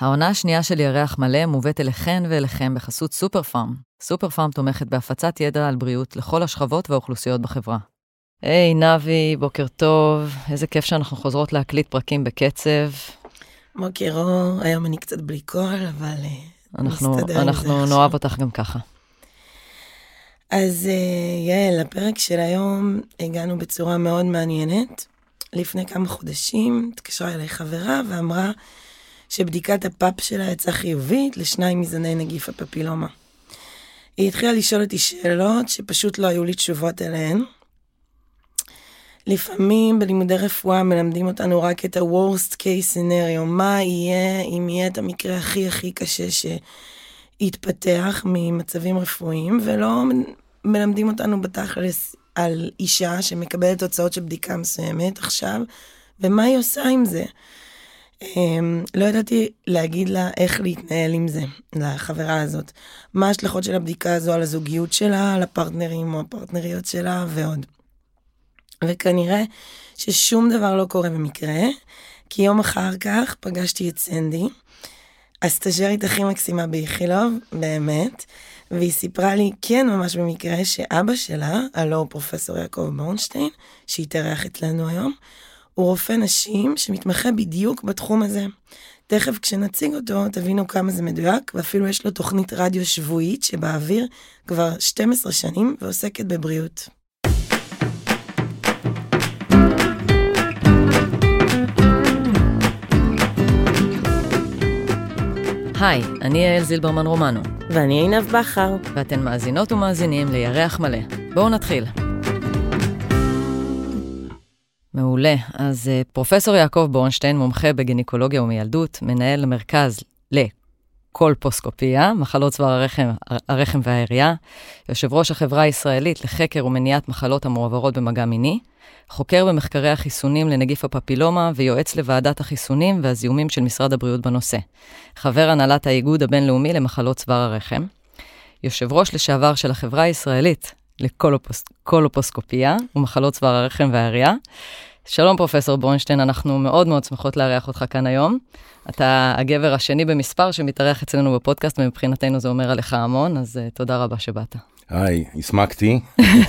העונה השנייה של ירח מלא מובאת אליכן ואליכם בחסות סופר פארם. סופר פארם תומכת בהפצת ידע על בריאות לכל השכבות והאוכלוסיות בחברה. היי, hey, נבי, בוקר טוב. איזה כיף שאנחנו חוזרות להקליט פרקים בקצב. בוקר אור, היום אני קצת בלי קול, אבל אה, אנחנו, אנחנו נאהב אותך גם ככה. אז אה, יעל, לפרק של היום הגענו בצורה מאוד מעניינת. לפני כמה חודשים התקשרה אליי חברה ואמרה שבדיקת הפאפ שלה יצאה חיובית לשניים מזני נגיף הפפילומה. היא התחילה לשאול אותי שאלות שפשוט לא היו לי תשובות אליהן. לפעמים בלימודי רפואה מלמדים אותנו רק את ה-Worst case scenario, מה יהיה אם יהיה את המקרה הכי הכי קשה שיתפתח ממצבים רפואיים, ולא מלמדים אותנו בתכלס על אישה שמקבלת תוצאות של בדיקה מסוימת עכשיו, ומה היא עושה עם זה. Um, לא ידעתי להגיד לה איך להתנהל עם זה, לחברה הזאת. מה ההשלכות של הבדיקה הזו על הזוגיות שלה, על הפרטנרים או הפרטנריות שלה ועוד. וכנראה ששום דבר לא קורה במקרה, כי יום אחר כך פגשתי את סנדי, הסטאג'רית הכי מקסימה באיכילוב, באמת, והיא סיפרה לי, כן, ממש במקרה, שאבא שלה, הלו הוא פרופסור יעקב בורנשטיין, שהתארח אצלנו היום, הוא רופא נשים שמתמחה בדיוק בתחום הזה. תכף כשנציג אותו תבינו כמה זה מדויק, ואפילו יש לו תוכנית רדיו שבועית שבאוויר כבר 12 שנים ועוסקת בבריאות. היי, אני יעל זילברמן רומנו. ואני עינב בכר. ואתן מאזינות ומאזינים לירח מלא. בואו נתחיל. מעולה. אז אה, פרופסור יעקב בורנשטיין, מומחה בגינקולוגיה ומילדות, מנהל המרכז לקולפוסקופיה, מחלות צוואר הרחם, הרחם והעירייה, יושב ראש החברה הישראלית לחקר ומניעת מחלות המועברות במגע מיני, חוקר במחקרי החיסונים לנגיף הפפילומה ויועץ לוועדת החיסונים והזיהומים של משרד הבריאות בנושא. חבר הנהלת האיגוד הבינלאומי למחלות צוואר הרחם. יושב ראש לשעבר של החברה הישראלית לקולופוסקופיה ומחלות צוואר הרחם והעירייה. שלום פרופסור בורנשטיין, אנחנו מאוד מאוד שמחות לארח אותך כאן היום. אתה הגבר השני במספר שמתארח אצלנו בפודקאסט, ומבחינתנו זה אומר עליך המון, אז uh, תודה רבה שבאת. היי, הסמקתי.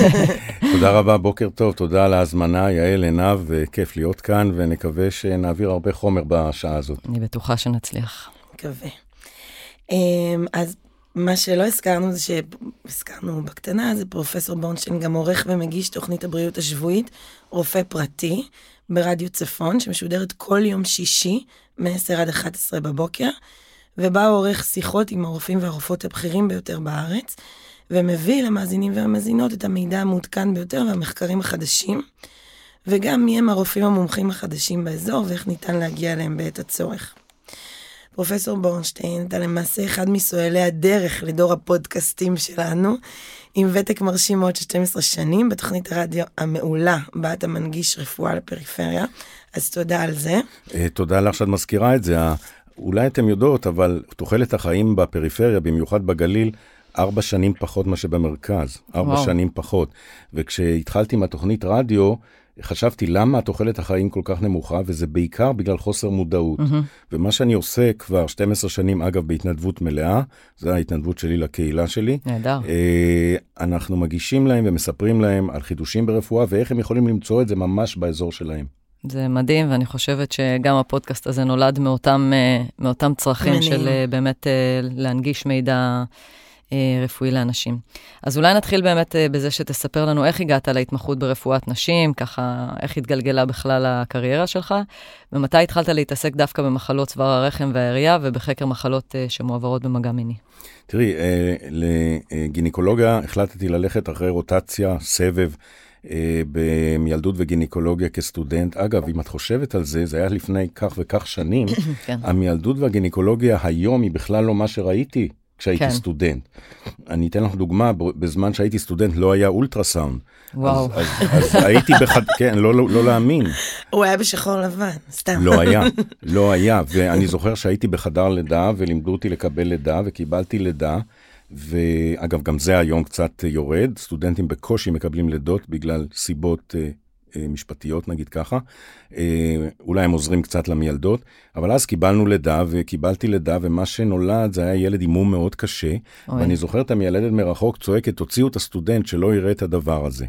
תודה רבה, בוקר טוב, תודה על ההזמנה, יעל עינב, וכיף להיות כאן, ונקווה שנעביר הרבה חומר בשעה הזאת. אני בטוחה שנצליח. מקווה. אמ, אז מה שלא הזכרנו זה שהזכרנו בקטנה, זה פרופסור בורנשטיין גם עורך ומגיש תוכנית הבריאות השבועית, רופא פרטי, ברדיו צפון, שמשודרת כל יום שישי, מ-10 עד 11 בבוקר, ובה הוא עורך שיחות עם הרופאים והרופאות הבכירים ביותר בארץ. ומביא למאזינים והמאזינות את המידע המעודכן ביותר והמחקרים החדשים, וגם מי הם הרופאים המומחים החדשים באזור ואיך ניתן להגיע אליהם בעת הצורך. פרופסור בורנשטיין, אתה למעשה אחד מסואלי הדרך לדור הפודקאסטים שלנו, עם ותק מרשים מאוד של 12 שנים בתוכנית הרדיו המעולה, בה אתה מנגיש רפואה לפריפריה, אז תודה על זה. אה, תודה לך שאת מזכירה את זה. אולי אתם יודעות, אבל תוחלת החיים בפריפריה, במיוחד בגליל, ארבע שנים פחות מה שבמרכז, ארבע וואו. שנים פחות. וכשהתחלתי עם התוכנית רדיו, חשבתי למה תוחלת החיים כל כך נמוכה, וזה בעיקר בגלל חוסר מודעות. Mm-hmm. ומה שאני עושה כבר 12 שנים, אגב, בהתנדבות מלאה, זו ההתנדבות שלי לקהילה שלי. נהדר. אה, אנחנו מגישים להם ומספרים להם על חידושים ברפואה, ואיך הם יכולים למצוא את זה ממש באזור שלהם. זה מדהים, ואני חושבת שגם הפודקאסט הזה נולד מאותם, אה, מאותם צרכים מנים. של אה, באמת להנגיש מידע. אה, רפואי לאנשים. אז אולי נתחיל באמת אה, בזה שתספר לנו איך הגעת להתמחות ברפואת נשים, ככה איך התגלגלה בכלל הקריירה שלך, ומתי התחלת להתעסק דווקא במחלות צוואר הרחם והעירייה ובחקר מחלות אה, שמועברות במגע מיני. תראי, לגינקולוגיה החלטתי ללכת אחרי רוטציה, סבב. במיילדות וגינקולוגיה כסטודנט. אגב, אם את חושבת על זה, זה היה לפני כך וכך שנים. כן. המיילדות והגינקולוגיה היום היא בכלל לא מה שראיתי כשהייתי כן. סטודנט. אני אתן לך דוגמה, בזמן שהייתי סטודנט לא היה אולטרסאונד. וואו. אז, אז, אז הייתי בחד... כן, לא, לא, לא להאמין. הוא היה בשחור לבן, סתם. לא היה, לא היה. ואני זוכר שהייתי בחדר לידה ולימדו אותי לקבל לידה וקיבלתי לידה. ואגב, גם זה היום קצת יורד, סטודנטים בקושי מקבלים לידות בגלל סיבות uh, משפטיות נגיד ככה, אולי הם עוזרים קצת למיילדות, אבל אז קיבלנו לידה וקיבלתי לידה ומה שנולד זה היה ילד עם מום מאוד קשה, אוי. ואני זוכר את המיילדת מרחוק צועקת, תוציאו את הסטודנט שלא יראה את הדבר הזה.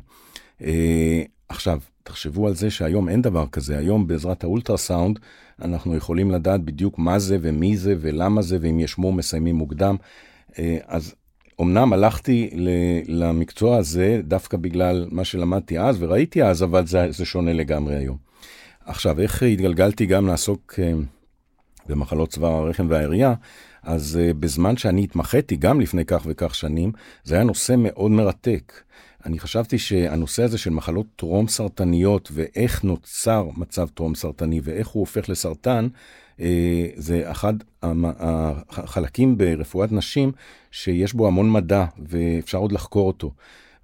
עכשיו, תחשבו על זה שהיום אין דבר כזה, היום בעזרת האולטרסאונד אנחנו יכולים לדעת בדיוק מה זה ומי זה ולמה זה, ואם יש מום מסיימים מוקדם. אז אמנם הלכתי למקצוע הזה דווקא בגלל מה שלמדתי אז וראיתי אז, אבל זה, זה שונה לגמרי היום. עכשיו, איך התגלגלתי גם לעסוק אה, במחלות צוואר הרחם והעירייה? אז אה, בזמן שאני התמחיתי, גם לפני כך וכך שנים, זה היה נושא מאוד מרתק. אני חשבתי שהנושא הזה של מחלות טרום סרטניות ואיך נוצר מצב טרום סרטני ואיך הוא הופך לסרטן, זה אחד החלקים ברפואת נשים שיש בו המון מדע ואפשר עוד לחקור אותו.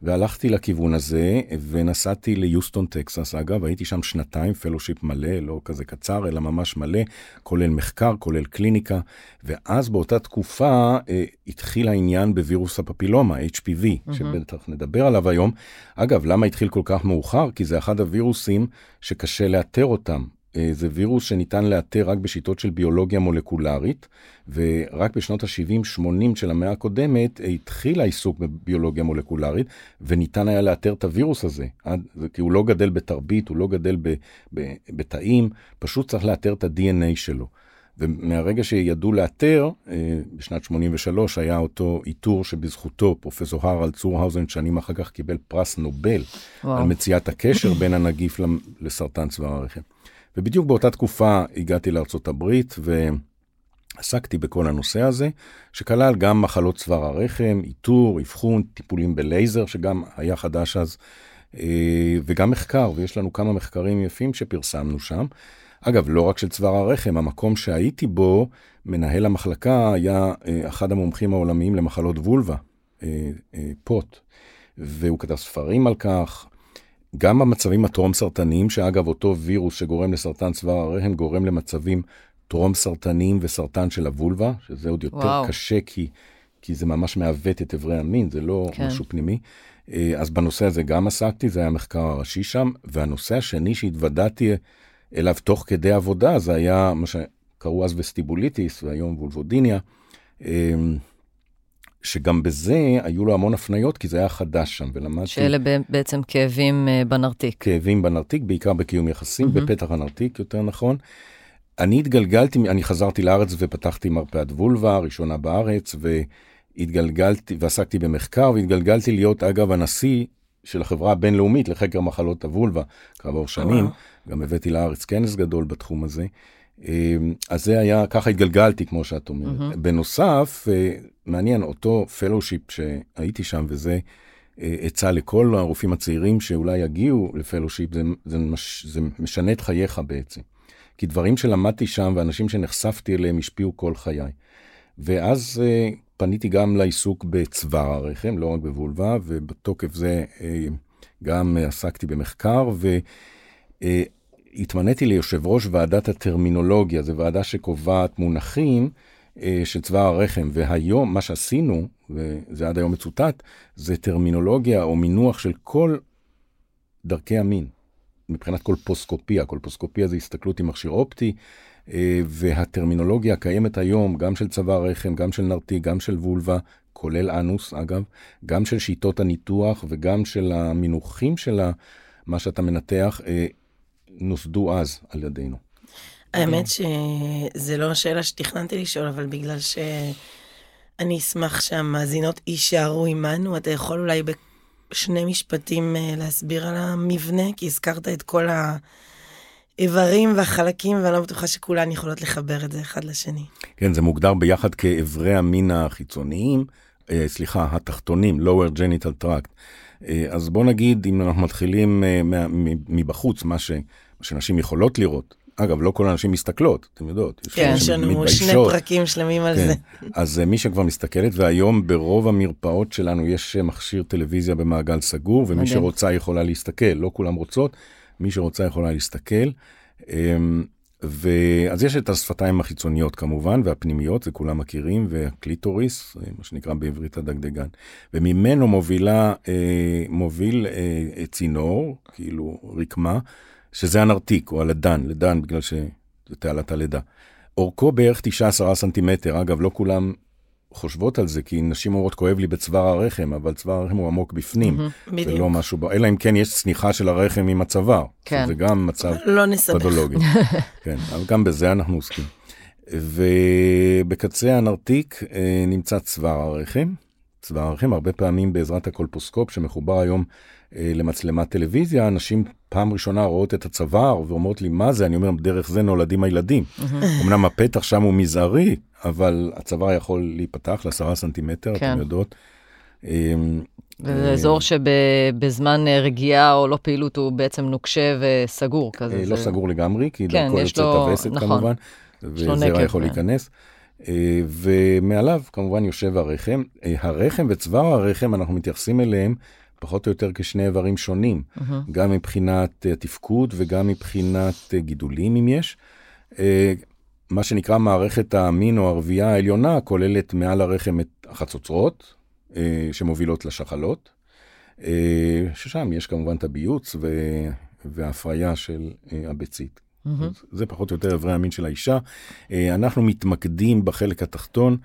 והלכתי לכיוון הזה ונסעתי ליוסטון טקסס אגב הייתי שם שנתיים פלושיפ מלא לא כזה קצר אלא ממש מלא כולל מחקר כולל קליניקה ואז באותה תקופה אה, התחיל העניין בווירוס הפפילומה HPV mm-hmm. שבטח נדבר עליו היום. אגב למה התחיל כל כך מאוחר כי זה אחד הווירוסים שקשה לאתר אותם אה, זה וירוס שניתן לאתר רק בשיטות של ביולוגיה מולקולרית, ורק בשנות ה-70-80 של המאה הקודמת התחיל העיסוק בביולוגיה מולקולרית, וניתן היה לאתר את הווירוס הזה, כי הוא לא גדל בתרבית, הוא לא גדל בתאים, פשוט צריך לאתר את ה-DNA שלו. ומהרגע שידעו לאתר, אה, בשנת 83 היה אותו איתור שבזכותו פרופסור הרל צורהאוזן שנים אחר כך קיבל פרס נובל וואו. על מציאת הקשר בין הנגיף לסרטן צוואר הרחם. ובדיוק באותה תקופה הגעתי לארצות הברית ועסקתי בכל הנושא הזה, שכלל גם מחלות צוואר הרחם, איתור, אבחון, טיפולים בלייזר, שגם היה חדש אז, אה, וגם מחקר, ויש לנו כמה מחקרים יפים שפרסמנו שם. אגב, לא רק של צוואר הרחם, המקום שהייתי בו, מנהל המחלקה היה אה, אחד המומחים העולמיים למחלות וולבה, אה, פוט, והוא כתב ספרים על כך. גם במצבים הטרום סרטניים, שאגב אותו וירוס שגורם לסרטן צוואר הרחם גורם למצבים טרום סרטניים וסרטן של הוולווה, שזה עוד יותר וואו. קשה כי, כי זה ממש מעוות את אברי המין, זה לא כן. משהו פנימי. אה, אז בנושא הזה גם עסקתי, זה היה המחקר הראשי שם, והנושא השני שהתוודעתי אליו תוך כדי עבודה, זה היה מה שקראו אז וסטיבוליטיס והיום וולבודיניה. שגם בזה היו לו המון הפניות, כי זה היה חדש שם, ולמדתי... שאלה בעצם כאבים אה, בנרתיק. כאבים בנרתיק, בעיקר בקיום יחסים, mm-hmm. בפתח הנרתיק, יותר נכון. אני התגלגלתי, אני חזרתי לארץ ופתחתי מרפאת וולבה, ראשונה בארץ, והתגלגלתי, ועסקתי במחקר, והתגלגלתי להיות, אגב, הנשיא של החברה הבינלאומית לחקר מחלות הוולבה כעבור שנים. Oh. גם הבאתי לארץ כנס גדול בתחום הזה. אמ, אז זה היה, ככה התגלגלתי, כמו שאת אומרת. Mm-hmm. בנוסף, אה, מעניין, אותו פלושיפ שהייתי שם, וזה אה, עצה לכל הרופאים הצעירים שאולי יגיעו לפלושיפ, זה, זה, מש, זה משנה את חייך בעצם. כי דברים שלמדתי שם ואנשים שנחשפתי אליהם השפיעו כל חיי. ואז uh, פניתי גם לעיסוק בצוואר הרחם, לא רק בוולבה, ובתוקף זה גם עסקתי במחקר, ו... התמניתי ליושב ראש ועדת הטרמינולוגיה, זו ועדה שקובעת מונחים אה, של צבא הרחם, והיום מה שעשינו, וזה עד היום מצוטט, זה טרמינולוגיה או מינוח של כל דרכי המין, מבחינת קולפוסקופיה, קולפוסקופיה זה הסתכלות עם מכשיר אופטי, אה, והטרמינולוגיה הקיימת היום, גם של צבא הרחם, גם של נרתיק, גם של וולבה, כולל אנוס אגב, גם של שיטות הניתוח וגם של המינוחים של מה שאתה מנתח, אה, נוסדו אז על ידינו. האמת שזה לא השאלה שתכננתי לשאול, אבל בגלל שאני אשמח שהמאזינות יישארו עמנו, אתה יכול אולי בשני משפטים אה, להסביר על המבנה, כי הזכרת את כל האיברים והחלקים, ואני לא בטוחה שכולן יכולות לחבר את זה אחד לשני. כן, זה מוגדר ביחד כאיברי המין החיצוניים, אה, סליחה, התחתונים, lower genital tract. אה, אז בוא נגיד, אם אנחנו מתחילים מבחוץ, מה ש... שנשים יכולות לראות. אגב, לא כל הנשים מסתכלות, אתם יודעות. כן, יש לנו שני פרקים שלמים על כן. זה. אז אה, מי שכבר מסתכלת, והיום ברוב המרפאות שלנו יש אה, מכשיר טלוויזיה במעגל סגור, ומי מדהים. שרוצה יכולה להסתכל, לא כולם רוצות, מי שרוצה יכולה להסתכל. אמ, ואז יש את השפתיים החיצוניות כמובן, והפנימיות, זה כולם מכירים, והקליטוריס, מה שנקרא בעברית הדגדגן. וממנו מובילה, אה, מוביל אה, צינור, כאילו רקמה, שזה הנרתיק, או הלדן, לדן בגלל שזה תעלת הלידה. אורכו בערך 9-10 סנטימטר, אגב, לא כולם חושבות על זה, כי נשים אומרות, כואב לי בצוואר הרחם, אבל צוואר הרחם הוא עמוק בפנים. בדיוק. זה לא משהו, אלא אם כן יש צניחה של הרחם עם הצוואר. כן. זה גם מצב לא, נסבך. פתולוגי. כן, אבל גם בזה אנחנו עוסקים. ובקצה הנרתיק אה, נמצא צוואר הרחם. צוואר הרחם, הרבה פעמים בעזרת הקולפוסקופ שמחובר היום למצלמת טלוויזיה, אנשים פעם ראשונה רואות את הצוואר ואומרות לי, מה זה? אני אומר, דרך זה נולדים הילדים. אמנם הפתח שם הוא מזערי, אבל הצוואר יכול להיפתח לעשרה סנטימטר, כן. אתם יודעות. אה, וזה אזור שבזמן אה, רגיעה או לא פעילות הוא בעצם נוקשה וסגור כזה. אה, לא זה- סגור לגמרי, כי כן, דרכו יוצאת לו- הווסת נכון. כמובן, וזרע יכול כן. להיכנס. אה, ומעליו כמובן יושב הרחם. אה, הרחם וצוואר הרחם, אנחנו מתייחסים אליהם פחות או יותר כשני איברים שונים, גם מבחינת אה, תפקוד וגם מבחינת אה, גידולים אם יש. אה, מה שנקרא מערכת המין או הרבייה העליונה כוללת מעל הרחם את החצוצרות אה, שמובילות לשחלות, אה, ששם יש כמובן את הביוץ ו- וההפריה של אה, הביצית. אז זה פחות או יותר איברי המין של האישה. אה, אנחנו מתמקדים בחלק התחתון.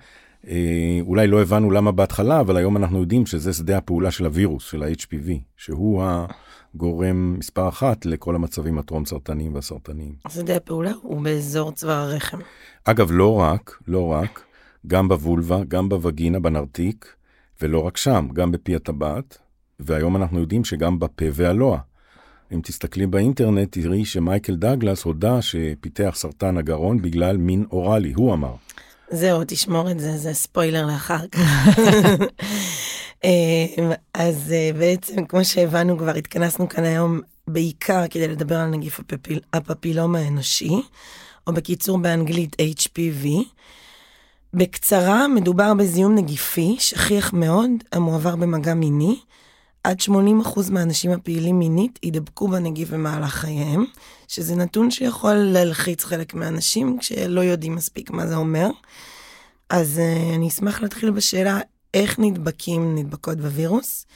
אה, אולי לא הבנו למה בהתחלה, אבל היום אנחנו יודעים שזה שדה הפעולה של הווירוס, של ה-HPV, שהוא הגורם מספר אחת לכל המצבים הטרום סרטניים והסרטניים. שדה הפעולה הוא באזור צוואר הרחם. אגב, לא רק, לא רק, גם בוולבה, גם בווגינה, בנרתיק, ולא רק שם, גם בפי הטבעת, והיום אנחנו יודעים שגם בפה והלוע. אם תסתכלי באינטרנט, תראי שמייקל דגלס הודה שפיתח סרטן הגרון בגלל מין אוראלי, הוא אמר. זהו, תשמור את זה, זה ספוילר לאחר כך. אה, אז אה, בעצם, כמו שהבנו כבר, התכנסנו כאן היום בעיקר כדי לדבר על נגיף הפפיל, הפפילום האנושי, או בקיצור באנגלית HPV. בקצרה, מדובר בזיהום נגיפי שכיח מאוד, המועבר במגע מיני. עד 80% מהאנשים הפעילים מינית יידבקו בנגיף במהלך חייהם, שזה נתון שיכול להלחיץ חלק מהאנשים כשלא יודעים מספיק מה זה אומר. אז uh, אני אשמח להתחיל בשאלה איך נדבקים נדבקות בווירוס,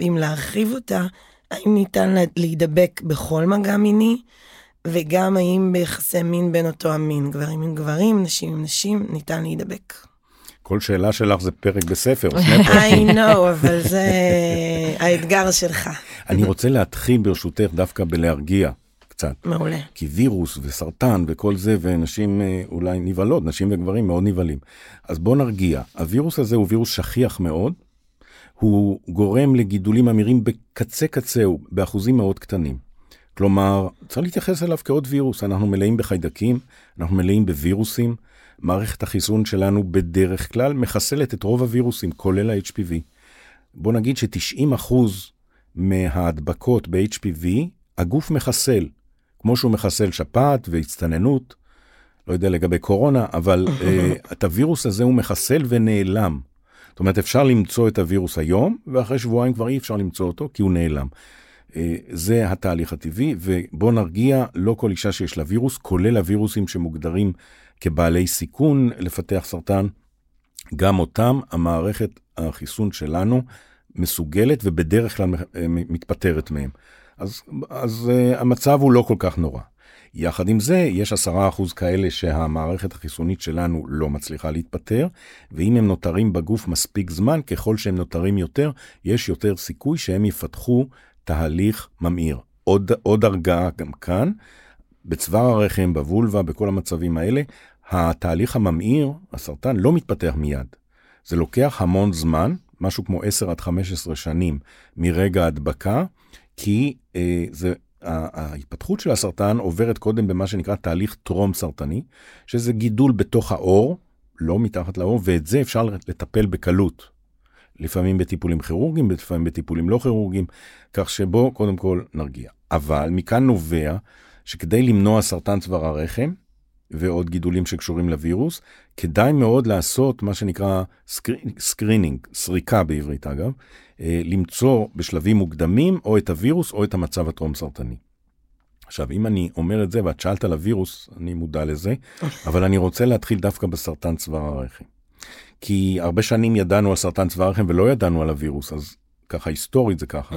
ואם להרחיב אותה, האם ניתן לה- להידבק בכל מגע מיני, וגם האם ביחסי מין בין אותו המין, גברים עם גברים, נשים עם נשים, ניתן להידבק. כל שאלה שלך זה פרק בספר, שני פרקים. I know, אבל זה האתגר שלך. אני רוצה להתחיל ברשותך דווקא בלהרגיע קצת. מעולה. כי וירוס וסרטן וכל זה, ונשים אה, אולי נבהלות, נשים וגברים מאוד נבהלים. אז בואו נרגיע. הווירוס הזה הוא וירוס שכיח מאוד, הוא גורם לגידולים ממאירים בקצה קצהו, באחוזים מאוד קטנים. כלומר, צריך להתייחס אליו כעוד וירוס, אנחנו מלאים בחיידקים, אנחנו מלאים בווירוסים, מערכת החיסון שלנו בדרך כלל מחסלת את רוב הווירוסים, כולל ה-HPV. בוא נגיד ש-90% מההדבקות ב-HPV, הגוף מחסל, כמו שהוא מחסל שפעת והצטננות, לא יודע לגבי קורונה, אבל uh, את הווירוס הזה הוא מחסל ונעלם. זאת אומרת, אפשר למצוא את הווירוס היום, ואחרי שבועיים כבר אי אפשר למצוא אותו, כי הוא נעלם. Uh, זה התהליך הטבעי, ובוא נרגיע, לא כל אישה שיש לה וירוס, כולל הווירוסים שמוגדרים כבעלי סיכון לפתח סרטן, גם אותם המערכת החיסון שלנו מסוגלת ובדרך כלל אה, מתפטרת מהם. אז, אז uh, המצב הוא לא כל כך נורא. יחד עם זה, יש עשרה אחוז כאלה שהמערכת החיסונית שלנו לא מצליחה להתפטר, ואם הם נותרים בגוף מספיק זמן, ככל שהם נותרים יותר, יש יותר סיכוי שהם יפתחו תהליך ממאיר. עוד, עוד הרגעה גם כאן, בצוואר הרחם, בוולבה, בכל המצבים האלה, התהליך הממאיר, הסרטן, לא מתפתח מיד. זה לוקח המון זמן, משהו כמו 10 עד 15 שנים מרגע ההדבקה, כי אה, זה, ההתפתחות של הסרטן עוברת קודם במה שנקרא תהליך טרום סרטני, שזה גידול בתוך העור, לא מתחת לעור, ואת זה אפשר לטפל בקלות. לפעמים בטיפולים כירורגיים, לפעמים בטיפולים לא כירורגיים, כך שבו קודם כל נרגיע. אבל מכאן נובע שכדי למנוע סרטן צוואר הרחם, ועוד גידולים שקשורים לווירוס, כדאי מאוד לעשות מה שנקרא screening, סריקה בעברית אגב, למצוא בשלבים מוקדמים או את הווירוס או את המצב הטרום סרטני. עכשיו, אם אני אומר את זה ואת שאלת על הווירוס, אני מודע לזה, אבל אני רוצה להתחיל דווקא בסרטן צוואר הרחם. כי הרבה שנים ידענו על סרטן צוואר הרחם ולא ידענו על הווירוס, אז ככה היסטורית זה ככה.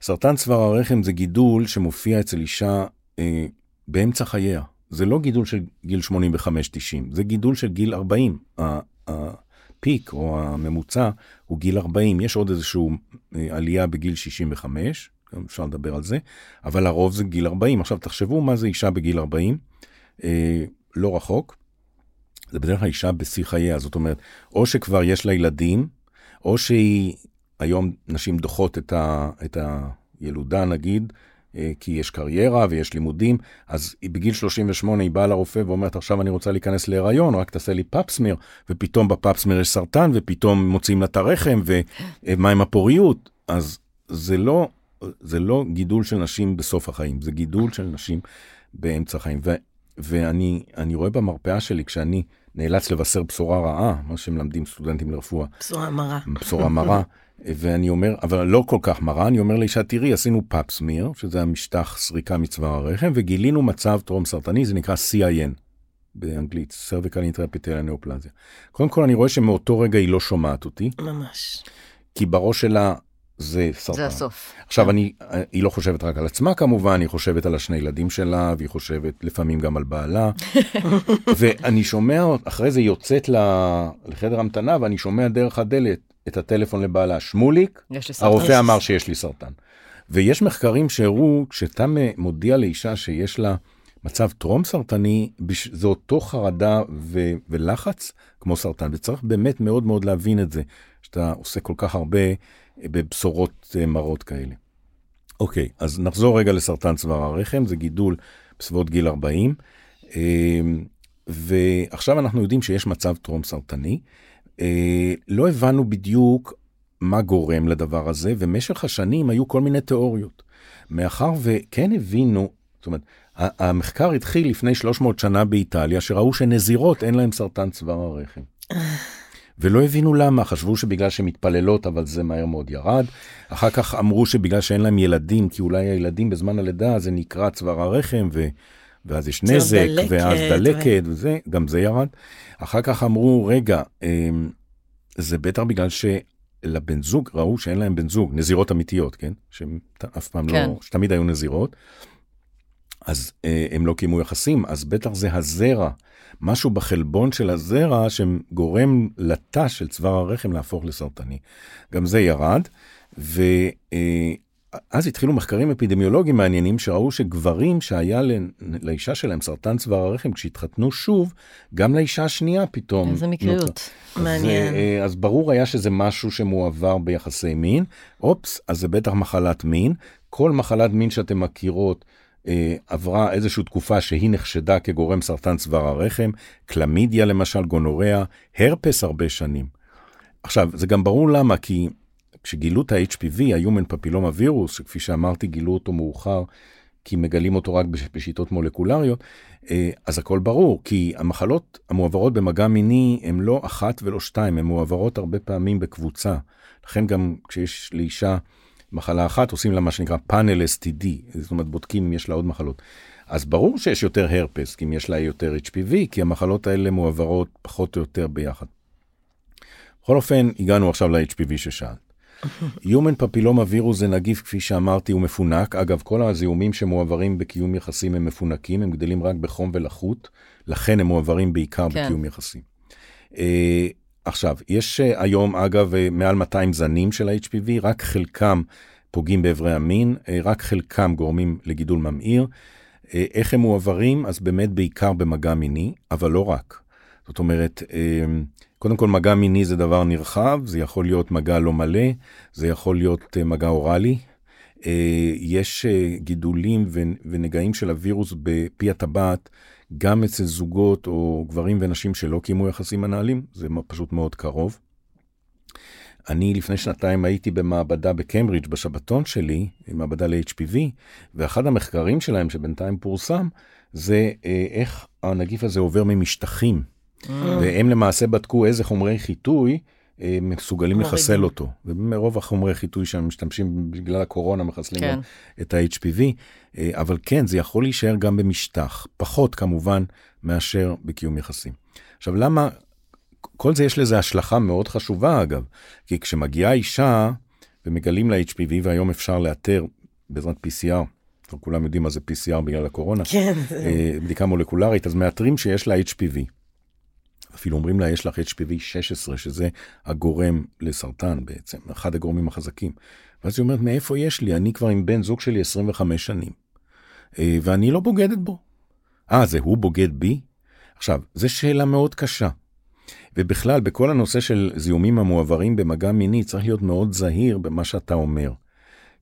סרטן צוואר הרחם זה גידול שמופיע אצל אישה אה, באמצע חייה. זה לא גידול של גיל 85-90, זה גידול של גיל 40. הפיק או הממוצע הוא גיל 40, יש עוד איזושהי אה, עלייה בגיל 65, אפשר לדבר על זה, אבל הרוב זה גיל 40. עכשיו תחשבו מה זה אישה בגיל 40, אה, לא רחוק, זה בדרך כלל אישה בשיא חייה, זאת אומרת, או שכבר יש לה ילדים, או שהיא, היום נשים דוחות את, ה, את הילודה נגיד, כי יש קריירה ויש לימודים, אז בגיל 38 היא באה לרופא ואומרת, עכשיו אני רוצה להיכנס להיריון, רק תעשה לי Pap smear, ופתאום ב Pap smear יש סרטן, ופתאום מוצאים לה את הרחם, ומה עם הפוריות? אז זה לא, זה לא גידול של נשים בסוף החיים, זה גידול של נשים באמצע החיים. ו, ואני רואה במרפאה שלי, כשאני נאלץ לבשר בשורה רעה, מה שמלמדים סטודנטים לרפואה. בשורה מרה. בשורה מרה. ואני אומר, אבל לא כל כך מרה, אני אומר לאישה, תראי, עשינו Pap smear, שזה המשטח סריקה מצוואר הרחם, וגילינו מצב טרום סרטני, זה נקרא CIN באנגלית, cervical intraepithelial neoplasia. קודם כל, אני רואה שמאותו רגע היא לא שומעת אותי. ממש. כי בראש שלה זה סרטן. זה הסוף. עכשיו, אני, היא לא חושבת רק על עצמה כמובן, היא חושבת על השני ילדים שלה, והיא חושבת לפעמים גם על בעלה. ואני שומע, אחרי זה יוצאת לחדר המתנה, ואני שומע דרך הדלת את הטלפון לבעלה, שמוליק, הרופא אמר שיש לי סרטן. ויש מחקרים שהראו, כשאתה מודיע לאישה שיש לה מצב טרום סרטני, זה אותו חרדה ו- ולחץ כמו סרטן, וצריך באמת מאוד מאוד להבין את זה, שאתה עושה כל כך הרבה בבשורות אה, מרות כאלה. אוקיי, אז נחזור רגע לסרטן צוואר הרחם, זה גידול בסביבות גיל 40, אמ, ועכשיו אנחנו יודעים שיש מצב טרום סרטני. אה, לא הבנו בדיוק מה גורם לדבר הזה, ומשך השנים היו כל מיני תיאוריות. מאחר וכן הבינו, זאת אומרת, המחקר התחיל לפני 300 שנה באיטליה, שראו שנזירות אין להם סרטן צוואר הרחם. ולא הבינו למה, חשבו שבגלל שהן מתפללות, אבל זה מהר מאוד ירד. אחר כך אמרו שבגלל שאין להם ילדים, כי אולי הילדים בזמן הלידה זה נקרא צוואר הרחם, ו... ואז יש נזק, דלקת, ואז דלקת, ו... וזה, גם זה ירד. אחר כך אמרו, רגע, אמ, זה בטח בגלל שלבן זוג, ראו שאין להם בן זוג, נזירות אמיתיות, כן? שהם אף פעם לא, כן. לא, שתמיד היו נזירות. אז אה, הם לא קיימו יחסים, אז בטח זה הזרע, משהו בחלבון של הזרע שגורם לתא של צוואר הרחם להפוך לסרטני. גם זה ירד, ו... אה, אז התחילו מחקרים אפידמיולוגיים מעניינים שראו שגברים שהיה לאישה שלהם סרטן צוואר הרחם, כשהתחתנו שוב, גם לאישה השנייה פתאום. איזה מקריות. מעניין. אה, אז ברור היה שזה משהו שמועבר ביחסי מין. אופס, אז זה בטח מחלת מין. כל מחלת מין שאתם מכירות, אה, עברה איזושהי תקופה שהיא נחשדה כגורם סרטן צוואר הרחם, קלמידיה למשל, גונוריה, הרפס הרבה שנים. עכשיו, זה גם ברור למה, כי כשגילו את ה-HPV, ה-Human Papilloma Virus, שכפי שאמרתי, גילו אותו מאוחר, כי מגלים אותו רק בשיטות מולקולריות, אה, אז הכל ברור, כי המחלות המועברות במגע מיני הן לא אחת ולא שתיים, הן מועברות הרבה פעמים בקבוצה. לכן גם כשיש לאישה מחלה אחת, עושים לה מה שנקרא פאנל STD, זאת אומרת בודקים אם יש לה עוד מחלות. אז ברור שיש יותר הרפס, אם יש לה יותר HPV, כי המחלות האלה מועברות פחות או יותר ביחד. בכל אופן, הגענו עכשיו ל-HPV ששאלת. Human Papilloma וירוס זה נגיף, כפי שאמרתי, הוא מפונק. אגב, כל הזיהומים שמועברים בקיום יחסים הם מפונקים, הם גדלים רק בחום ולחות, לכן הם מועברים בעיקר כן. בקיום יחסים. Uh, עכשיו, יש uh, היום, אגב, uh, מעל 200 זנים של ה-HPV, רק חלקם פוגעים באיברי המין, רק חלקם גורמים לגידול ממאיר. איך הם מועברים? אז באמת בעיקר במגע מיני, אבל לא רק. זאת אומרת, uh, קודם כל, מגע מיני זה דבר נרחב, זה יכול להיות מגע לא מלא, זה יכול להיות אה, מגע אוראלי. אה, יש אה, גידולים ונגעים של הווירוס בפי הטבעת, גם אצל זוגות או גברים ונשים שלא קיימו יחסים מנהלים, זה פשוט מאוד קרוב. אני לפני שנתיים הייתי במעבדה בקיימברידג' בשבתון שלי, מעבדה ל-HPV, ואחד המחקרים שלהם שבינתיים פורסם, זה איך הנגיף הזה עובר ממשטחים. והם למעשה בדקו איזה חומרי חיטוי אה, מסוגלים לחסל אותו. ומרוב החומרי חיטוי שהם משתמשים בגלל הקורונה מחסלים כן. את ה-HPV, אה, אבל כן, זה יכול להישאר גם במשטח, פחות כמובן מאשר בקיום יחסים. עכשיו, למה, כל זה יש לזה השלכה מאוד חשובה אגב, כי כשמגיעה אישה ומגלים לה HPV, והיום אפשר לאתר בעזרת PCR, כולם יודעים מה זה PCR בגלל הקורונה, כן. אה, בדיקה מולקולרית, אז מאתרים שיש לה HPV. אפילו אומרים לה, יש לך HPV 16, שזה הגורם לסרטן בעצם, אחד הגורמים החזקים. ואז היא אומרת, מאיפה יש לי? אני כבר עם בן זוג שלי 25 שנים, אה, ואני לא בוגדת בו. אה, זה הוא בוגד בי? עכשיו, זו שאלה מאוד קשה. ובכלל, בכל הנושא של זיהומים המועברים במגע מיני, צריך להיות מאוד זהיר במה שאתה אומר.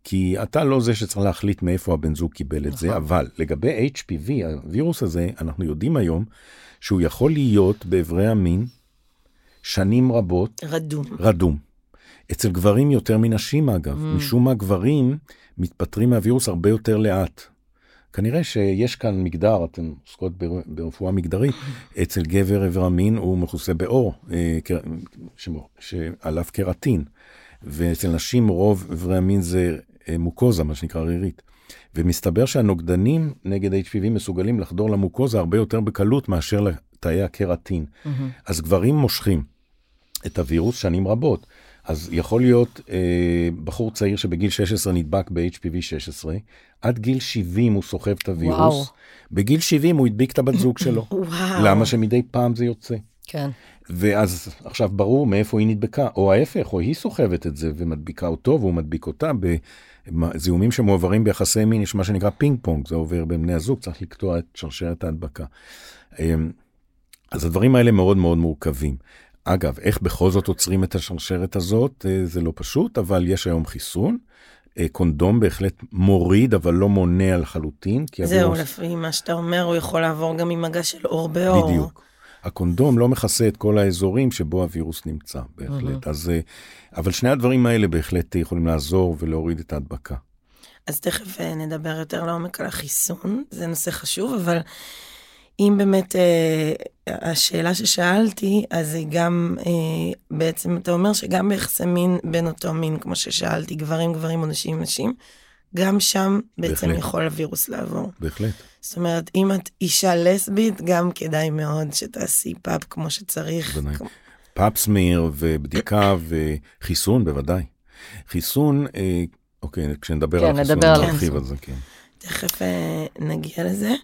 כי אתה לא זה שצריך להחליט מאיפה הבן זוג קיבל את זה, נכון. אבל לגבי HPV, הווירוס הזה, אנחנו יודעים היום שהוא יכול להיות באיברי המין שנים רבות. רדום. רדום. אצל גברים יותר מנשים אגב, mm. משום מה גברים מתפטרים מהווירוס הרבה יותר לאט. כנראה שיש כאן מגדר, אתן עוסקות ברפואה מגדרית, אצל גבר איבר המין הוא מכוסה באור, אה, שעליו קרטין, ואצל נשים רוב איברי המין זה אה, מוקוזה, מה שנקרא רירית. ומסתבר שהנוגדנים נגד HPV מסוגלים לחדור למוקוזה הרבה יותר בקלות מאשר לתאי הקרטין. Mm-hmm. אז גברים מושכים את הווירוס שנים רבות. אז יכול להיות אה, בחור צעיר שבגיל 16 נדבק ב-HPV 16, עד גיל 70 הוא סוחב את הווירוס, וואו. בגיל 70 הוא הדביק את הבת זוג שלו. וואו. למה שמדי פעם זה יוצא? כן. ואז עכשיו ברור מאיפה היא נדבקה, או ההפך, או היא סוחבת את זה ומדביקה אותו והוא מדביק אותה. בזיהומים שמועברים ביחסי מין יש מה שנקרא פינג פונג, זה עובר בין בני הזוג, צריך לקטוע את שרשרת ההדבקה. אמ, אז הדברים האלה מאוד מאוד מורכבים. אגב, איך בכל זאת עוצרים את השרשרת הזאת, אה, זה לא פשוט, אבל יש היום חיסון. אה, קונדום בהחלט מוריד, אבל לא מונע לחלוטין. זהו, הווירוס... לפי מה שאתה אומר, הוא יכול לעבור גם עם מגע של אור באור. בדיוק. הקונדום לא מכסה את כל האזורים שבו הווירוס נמצא, בהחלט. Mm-hmm. אז, אה, אבל שני הדברים האלה בהחלט יכולים לעזור ולהוריד את ההדבקה. אז תכף נדבר יותר לעומק על החיסון, זה נושא חשוב, אבל אם באמת אה, השאלה ששאלתי, אז היא גם, אה, בעצם אתה אומר שגם ביחסי מין בין אותו מין, כמו ששאלתי, גברים גברים או נשים נשים, גם שם בעצם בהחלט. יכול הווירוס לעבור. בהחלט. זאת אומרת, אם את אישה לסבית, גם כדאי מאוד שתעשי Pap כמו שצריך. כמו... Pap smear ובדיקה וחיסון, בוודאי. חיסון, אה, אוקיי, כשנדבר כן, על חיסון, נרחיב על זה, כן. תכף אה, נגיע לזה.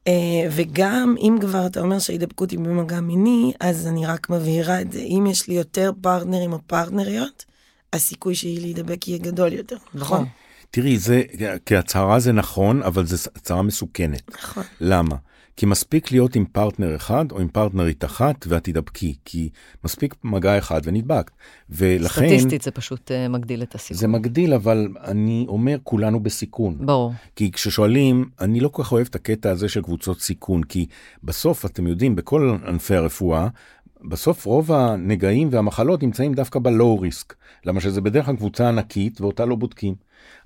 Uh, וגם אם כבר אתה אומר שההידבקות היא במגע מיני, אז אני רק מבהירה את זה. אם יש לי יותר פרטנרים או פרטנריות, הסיכוי שהיא להידבק יהיה גדול יותר, נכון? תראי, זה, כהצהרה זה נכון, אבל זו הצהרה מסוכנת. נכון. למה? כי מספיק להיות עם פרטנר אחד או עם פרטנרית אחת ואת תדבקי, כי מספיק מגע אחד ונדבקת. ולכן... סטטיסטית זה פשוט uh, מגדיל את הסיכון. זה מגדיל, אבל אני אומר, כולנו בסיכון. ברור. כי כששואלים, אני לא כל כך אוהב את הקטע הזה של קבוצות סיכון, כי בסוף, אתם יודעים, בכל ענפי הרפואה, בסוף רוב הנגעים והמחלות נמצאים דווקא בלואו ריסק. למה שזה בדרך כלל קבוצה ענקית ואותה לא בודקים.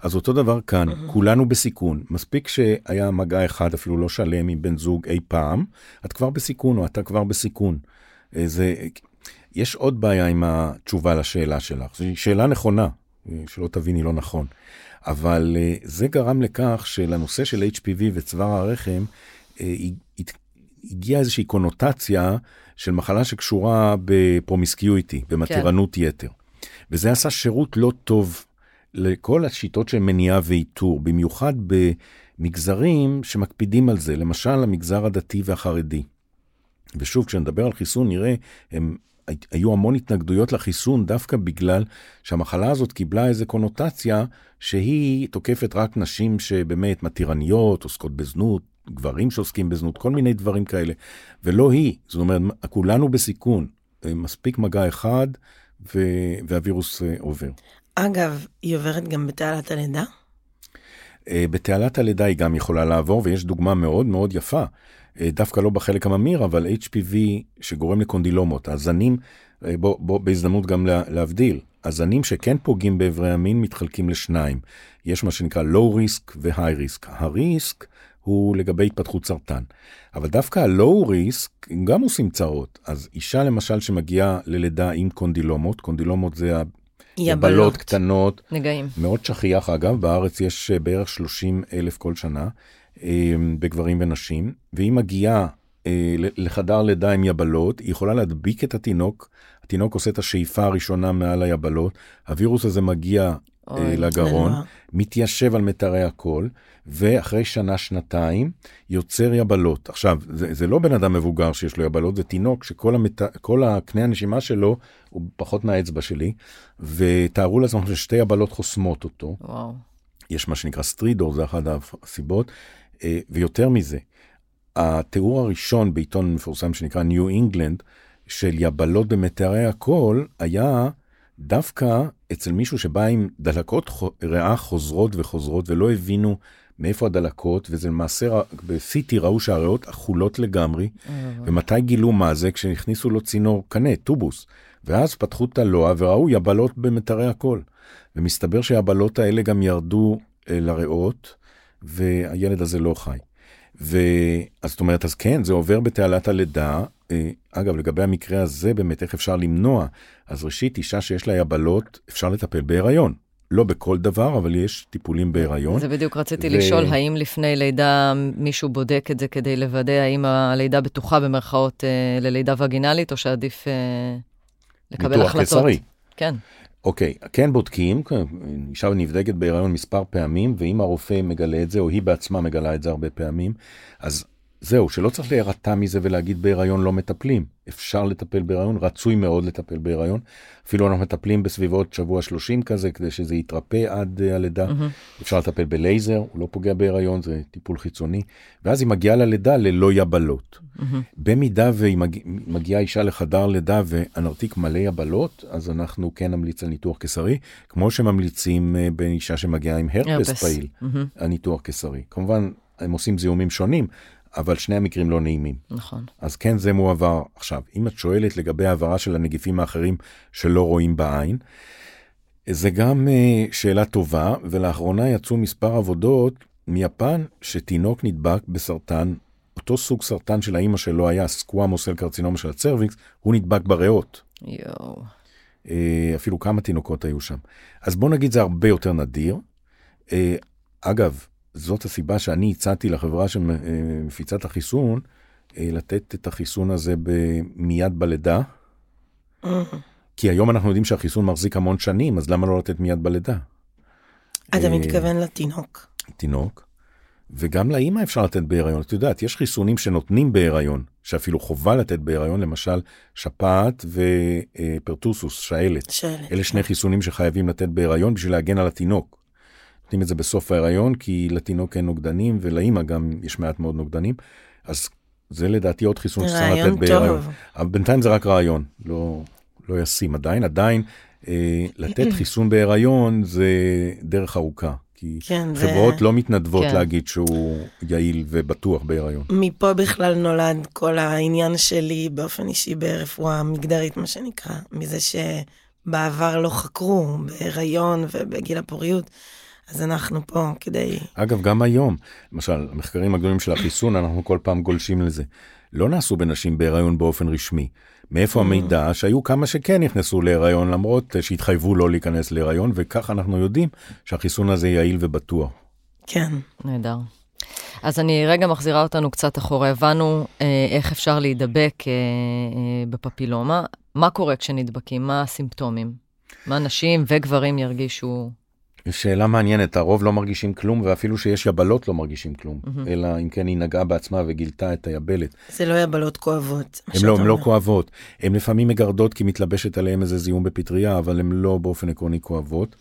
אז אותו דבר כאן, כולנו בסיכון. מספיק שהיה מגע אחד, אפילו לא שלם עם בן זוג אי פעם, את כבר בסיכון או אתה כבר בסיכון. אה, זה, יש עוד בעיה עם התשובה לשאלה שלך. זו שאלה נכונה, אה, שלא תביני לא נכון. אבל אה, זה גרם לכך שלנושא של HPV וצוואר הרחם, הגיעה איזושהי קונוטציה של מחלה שקשורה בפרומיסקיויטי, במתירנות כן. יתר. וזה עשה שירות לא טוב לכל השיטות של מניעה ואיתור, במיוחד במגזרים שמקפידים על זה, למשל המגזר הדתי והחרדי. ושוב, כשנדבר על חיסון, נראה, הם היו המון התנגדויות לחיסון דווקא בגלל שהמחלה הזאת קיבלה איזו קונוטציה שהיא תוקפת רק נשים שבאמת מתירניות, עוסקות בזנות, גברים שעוסקים בזנות, כל מיני דברים כאלה, ולא היא. זאת אומרת, כולנו בסיכון, מספיק מגע אחד והווירוס אה, עובר. אגב, היא עוברת גם בתעלת הלידה? אה, בתעלת הלידה היא גם יכולה לעבור, ויש דוגמה מאוד מאוד יפה, אה, דווקא לא בחלק הממיר, אבל HPV שגורם לקונדילומות. הזנים, אה, בוא, בוא בהזדמנות גם להבדיל, הזנים שכן פוגעים באיברי המין מתחלקים לשניים. יש מה שנקרא low risk ו-high risk. הריסק הוא לגבי התפתחות סרטן. אבל דווקא ריסק, הם גם עושים צרות. אז אישה למשל שמגיעה ללידה עם קונדילומות, קונדילומות זה יבלות קטנות. נגעים. מאוד שכיח אגב, בארץ יש אה, בערך 30 אלף כל שנה אה, בגברים ונשים, והיא מגיעה אה, לחדר לידה עם יבלות, היא יכולה להדביק את התינוק, התינוק עושה את השאיפה הראשונה מעל היבלות, הווירוס הזה מגיע אוי, לגרון, מתיישב על מיתרי הקול, ואחרי שנה-שנתיים יוצר יבלות. עכשיו, זה, זה לא בן אדם מבוגר שיש לו יבלות, זה תינוק שכל המת... הקנה הנשימה שלו הוא פחות מהאצבע שלי, ותארו לעצמם ששתי יבלות חוסמות אותו. וואו. יש מה שנקרא סטרידור, זה אחת הסיבות, אה, ויותר מזה, התיאור הראשון בעיתון מפורסם שנקרא New England, של יבלות במטרי הקול, היה דווקא אצל מישהו שבא עם דלקות ריאה חוזרות וחוזרות ולא הבינו מאיפה הדלקות, וזה למעשה, ב-CT ראו שהריאות אכולות לגמרי, ומתי גילו מה זה? כשהכניסו לו צינור קנה, טובוס, ואז פתחו את הלוע וראו יבלות במטרי הקול. ומסתבר שהיבלות האלה גם ירדו אה, לריאות, והילד הזה לא חי. ואז זאת אומרת, אז כן, זה עובר בתעלת הלידה. אה, אגב, לגבי המקרה הזה, באמת, איך אפשר למנוע? אז ראשית, אישה שיש לה יבלות, אפשר לטפל בהיריון. לא בכל דבר, אבל יש טיפולים בהיריון. זה בדיוק רציתי ו... לשאול, האם לפני לידה מישהו בודק את זה כדי לוודא האם הלידה בטוחה במרכאות אה, ללידה וגינלית, או שעדיף אה, לקבל החלטות? ניתוח קיסרי. כן. אוקיי, כן בודקים, אישה נבדקת בהיריון מספר פעמים, ואם הרופא מגלה את זה, או היא בעצמה מגלה את זה הרבה פעמים, אז זהו, שלא צריך להירתע מזה ולהגיד בהיריון לא מטפלים. אפשר לטפל בהיריון, רצוי מאוד לטפל בהיריון. אפילו אנחנו מטפלים בסביבות שבוע 30 כזה, כדי שזה יתרפא עד uh, הלידה. Mm-hmm. אפשר לטפל בלייזר, הוא לא פוגע בהיריון, זה טיפול חיצוני. ואז היא מגיעה ללידה ללא יבלות. Mm-hmm. במידה והיא מגיע, מגיעה אישה לחדר לידה והנרתיק מלא יבלות, אז אנחנו כן נמליץ על ניתוח קיסרי, כמו שממליצים uh, באישה שמגיעה עם הרפס פעיל, mm-hmm. הניתוח קיסרי. כמובן, הם עושים זיהומים שונים, אבל שני המקרים לא נעימים. נכון. אז כן, זה מועבר. עכשיו, אם את שואלת לגבי העברה של הנגיפים האחרים שלא רואים בעין, זה גם uh, שאלה טובה, ולאחרונה יצאו מספר עבודות מיפן שתינוק נדבק בסרטן, אותו סוג סרטן של האימא שלו היה סקוואמוס אל קרצינומה של הצרוויקס, הוא נדבק בריאות. יואו. Uh, אפילו כמה תינוקות היו שם. אז בוא נגיד זה הרבה יותר נדיר. Uh, אגב, זאת הסיבה שאני הצעתי לחברה שמפיצה את החיסון, אה, לתת את החיסון הזה מיד בלידה. כי היום אנחנו יודעים שהחיסון מחזיק המון שנים, אז למה לא לתת מיד בלידה? אתה אה, מתכוון לתינוק. תינוק. וגם לאימא אפשר לתת בהיריון. את יודעת, יש חיסונים שנותנים בהיריון, שאפילו חובה לתת בהיריון, למשל שפעת ופרטוסוס, שעלת. שעלת. אלה שני כן. חיסונים שחייבים לתת בהיריון בשביל להגן על התינוק. נותנים את זה בסוף ההיריון, כי לתינוק אין נוגדנים, ולאימא גם יש מעט מאוד נוגדנים. אז זה לדעתי עוד חיסון שצריך לתת בהיריון. אבל בינתיים זה רק רעיון, לא, לא ישים עדיין. עדיין אה, לתת חיסון בהיריון זה דרך ארוכה. כי כן, חברות ו... לא מתנדבות כן. להגיד שהוא יעיל ובטוח בהיריון. מפה בכלל נולד כל העניין שלי באופן אישי ברפואה מגדרית, מה שנקרא, מזה שבעבר לא חקרו בהיריון ובגיל הפוריות. אז אנחנו פה כדי... אגב, גם היום, למשל, המחקרים הגדולים של החיסון, אנחנו כל פעם גולשים לזה. לא נעשו בנשים בהיריון באופן רשמי. מאיפה mm. המידע שהיו כמה שכן נכנסו להיריון למרות שהתחייבו לא להיכנס להיריון וכך אנחנו יודעים שהחיסון הזה יעיל ובטוח. כן. נהדר. אז אני רגע מחזירה אותנו קצת אחורה. הבנו אה, איך אפשר להידבק אה, אה, בפפילומה. מה קורה כשנדבקים? מה הסימפטומים? מה נשים וגברים ירגישו שאלה מעניינת, הרוב לא מרגישים כלום, ואפילו שיש יבלות לא מרגישים כלום, mm-hmm. אלא אם כן היא נגעה בעצמה וגילתה את היבלת. זה לא יבלות כואבות. הן לא, הן לא כואבות. הן לפעמים מגרדות כי מתלבשת עליהן איזה זיהום בפטריה, אבל הן לא באופן עקרוני כואבות.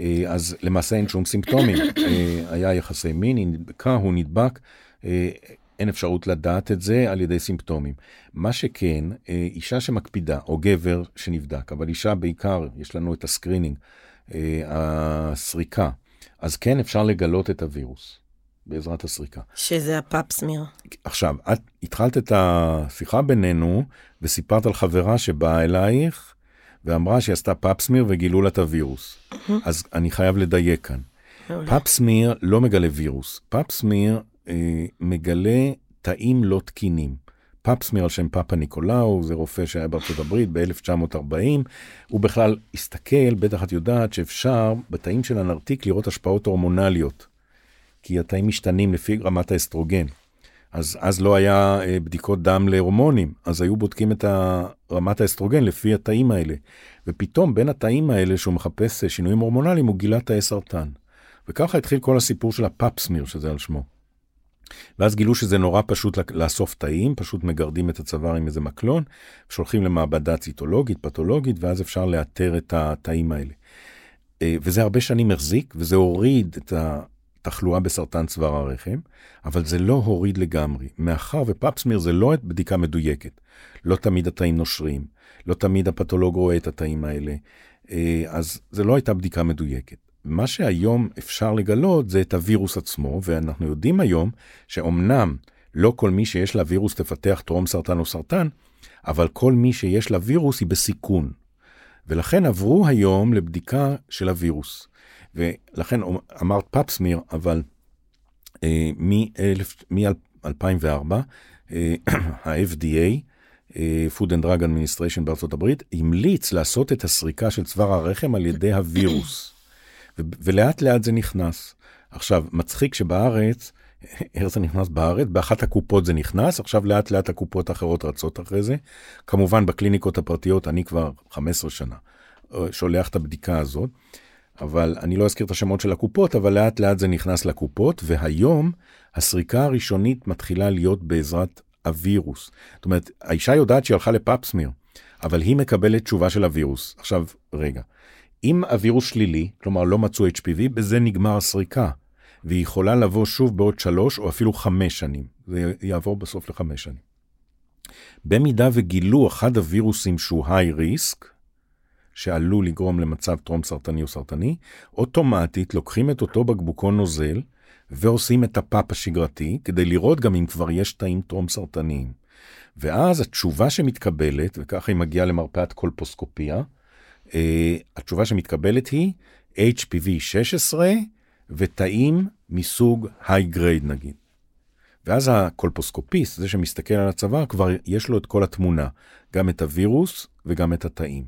אה, אז למעשה אין שום סימפטומים. אה, היה יחסי מין, היא נדבקה, הוא נדבק. אה, אין אפשרות לדעת את זה על ידי סימפטומים. מה שכן, אישה שמקפידה, או גבר שנבדק, אבל אישה בעיקר, יש לנו את ה screening, הסריקה, אז כן אפשר לגלות את הווירוס בעזרת הסריקה. שזה ה Pap smear. עכשיו, את התחלת את השיחה בינינו וסיפרת על חברה שבאה אלייך ואמרה שהיא עשתה Pap smear וגילו לה את הווירוס. אז אני חייב לדייק כאן. Pap smear לא מגלה וירוס. Pap smear אה, מגלה תאים לא תקינים. Pap smear על שם פפניקולאו, זה רופא שהיה בארצות הברית ב-1940. הוא בכלל הסתכל, בטח את יודעת שאפשר בתאים של הנרתיק לראות השפעות הורמונליות. כי התאים משתנים לפי רמת האסטרוגן. אז אז לא היה אה, בדיקות דם להורמונים, אז היו בודקים את רמת האסטרוגן לפי התאים האלה. ופתאום בין התאים האלה שהוא מחפש אה, שינויים הורמונליים, הוא גילה תאי סרטן. וככה התחיל כל הסיפור של הפאפסמיר, שזה על שמו. ואז גילו שזה נורא פשוט לאסוף תאים, פשוט מגרדים את הצוואר עם איזה מקלון, שולחים למעבדה ציטולוגית, פתולוגית, ואז אפשר לאתר את התאים האלה. אה, וזה הרבה שנים החזיק, וזה הוריד את התחלואה בסרטן צוואר הרחם, אבל זה לא הוריד לגמרי, מאחר ופאפסמיר זה לא בדיקה מדויקת. לא תמיד התאים נושרים, לא תמיד הפתולוג רואה את התאים האלה, אה, אז זה לא הייתה בדיקה מדויקת. מה שהיום אפשר לגלות זה את הווירוס עצמו, ואנחנו יודעים היום שאומנם לא כל מי שיש לה וירוס תפתח טרום סרטן או סרטן, אבל כל מי שיש לה וירוס היא בסיכון. ולכן עברו היום לבדיקה של הווירוס. ולכן אמרת פאפסמיר, אבל אה, מ-2004, אה, ה-FDA, אה, Food and Drug Administration בארצות הברית, המליץ לעשות את הסריקה של צוואר הרחם על ידי הווירוס. ולאט לאט זה נכנס. עכשיו, מצחיק שבארץ, איך זה נכנס בארץ? באחת הקופות זה נכנס, עכשיו לאט לאט הקופות האחרות רצות אחרי זה. כמובן בקליניקות הפרטיות אני כבר 15 שנה אה, שולח את הבדיקה הזאת, אבל אני לא אזכיר את השמות של הקופות, אבל לאט לאט זה נכנס לקופות, והיום הסריקה הראשונית מתחילה להיות בעזרת הווירוס. זאת אומרת, האישה יודעת שהיא הלכה לפאפסמיר, אבל היא מקבלת תשובה של הווירוס. עכשיו, רגע, אם הווירוס שלילי, כלומר לא מצאו HPV, בזה נגמר הסריקה, והיא יכולה לבוא שוב בעוד שלוש או אפילו חמש שנים. זה יעבור בסוף לחמש שנים. במידה וגילו אחד הווירוסים שהוא היי ריסק, שעלול לגרום למצב טרום סרטני או סרטני, אוטומטית לוקחים את אותו בקבוקון נוזל ועושים את הפאפ השגרתי, כדי לראות גם אם כבר יש תאים טרום סרטניים. ואז התשובה שמתקבלת, וככה היא מגיעה למרפאת קולפוסקופיה, Uh, התשובה שמתקבלת היא HPV 16 ותאים מסוג high grade נגיד. ואז הקולפוסקופיסט, זה שמסתכל על הצוואר, כבר יש לו את כל התמונה, גם את הווירוס וגם את התאים.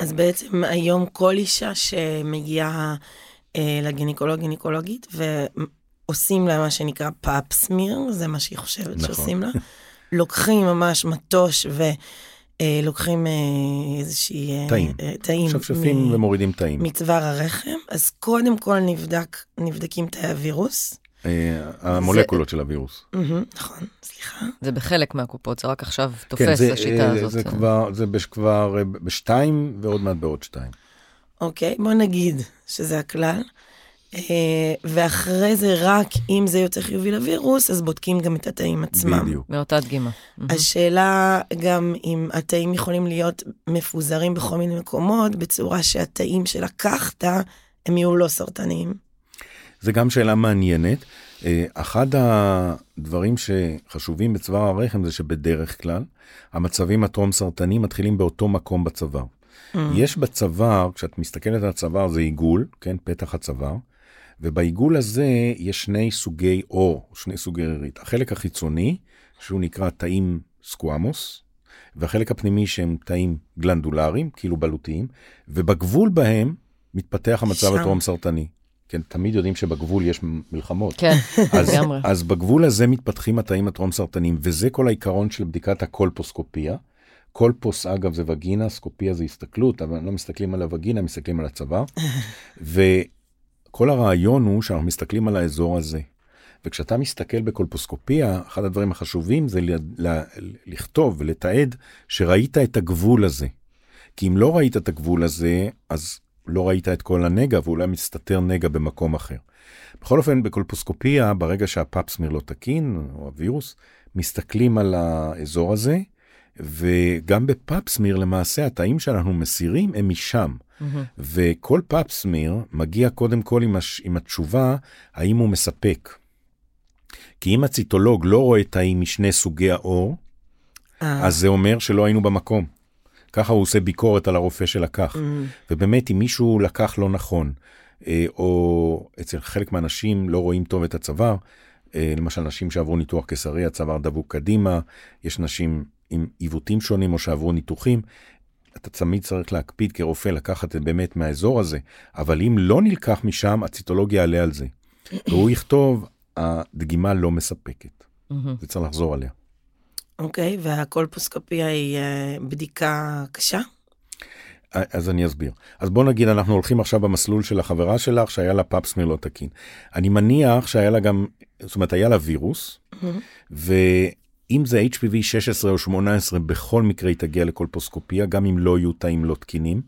אז בעצם היום כל אישה שמגיעה אה, לגינקולוג, גינקולוגית, ועושים לה מה שנקרא פאפסמיר, זה מה שהיא חושבת נכון. שעושים לה, לוקחים ממש מטוש ו... אה, לוקחים אה, איזושהי... תאים. אה, תאים. שפשפים מ- ומורידים תאים. מצוואר הרחם, אז קודם כל נבדק, נבדקים תאי הווירוס. המולקולות זה... של הווירוס. נכון, סליחה. זה בחלק מהקופות, זה רק עכשיו כן, תופס כן, השיטה הזאת. זה כבר, זה כבר בשתיים ועוד מעט בעוד שתיים. אוקיי, בוא נגיד שזה הכלל. אה, ואחרי זה רק אם זה יוצא חיובי לווירוס, אז בודקים גם את התאים עצמם. בדיוק. מאותה דגימה. השאלה גם אם התאים יכולים להיות מפוזרים בכל מיני מקומות, בצורה שהתאים שלקחת, הם יהיו לא סרטניים. זה גם שאלה מעניינת. אה, אחד הדברים שחשובים בצוואר הרחם זה שבדרך כלל המצבים הטרום סרטניים מתחילים באותו מקום בצוואר. Mm. יש בצוואר, כשאת מסתכלת על הצוואר זה עיגול, כן, פתח הצוואר, ובעיגול הזה יש שני סוגי אור, שני סוגי רירית. החלק החיצוני, שהוא נקרא תאים סקואמוס, והחלק הפנימי שהם תאים גלנדולריים, כאילו בלוטיים, ובגבול בהם מתפתח המצב הטרום סרטני. כן, תמיד יודעים שבגבול יש מלחמות. כן, לגמרי. אז, אז בגבול הזה מתפתחים התאים הטרום סרטניים, וזה כל העיקרון של בדיקת הקולפוסקופיה. קולפוס, אגב, זה וגינה, סקופיה זה הסתכלות, אבל לא מסתכלים על הווגינה, מסתכלים על הצוואר. כל הרעיון הוא שאנחנו מסתכלים על האזור הזה. וכשאתה מסתכל בקולפוסקופיה, אחד הדברים החשובים זה ל- ל- לכתוב ולתעד שראית את הגבול הזה. כי אם לא ראית את הגבול הזה, אז לא ראית את כל הנגע, ואולי מסתתר נגע במקום אחר. בכל אופן, בקולפוסקופיה, ברגע שהפאפסמיר לא תקין, או הווירוס, מסתכלים על האזור הזה, וגם ב Pap smear למעשה התאים שאנחנו מסירים הם משם. Mm-hmm. וכל Pap smear מגיע קודם כל עם, הש... עם התשובה האם הוא מספק. כי אם הציטולוג לא רואה תאים משני סוגי העור, אה. אז זה אומר שלא היינו במקום. ככה הוא עושה ביקורת על הרופא שלקח. Mm. ובאמת, אם מישהו לקח לא נכון, אה, או אצל חלק מהאנשים לא רואים טוב את הצוואר, אה, למשל, נשים שעברו ניתוח קיסרי, הצוואר דבוק קדימה, יש נשים עם עיוותים שונים או שעברו ניתוחים. אתה תמיד צריך להקפיד כרופא לקחת באמת מהאזור הזה, אבל אם לא נלקח משם, הציטולוגיה יעלה על זה. והוא יכתוב, הדגימה לא מספקת. וצריך לחזור עליה. אוקיי, okay, והקולפוסקופיה היא uh, בדיקה קשה? אז אני אסביר. אז בוא נגיד אנחנו הולכים עכשיו במסלול של החברה שלך שהיה לה פאפסמיר לא תקין. אני מניח שהיה לה גם, זאת אומרת היה לה וירוס, mm-hmm. ואם זה HPV 16 או 18 בכל מקרה היא תגיע לקולפוסקופיה, גם אם לא יהיו תאים לא תקינים.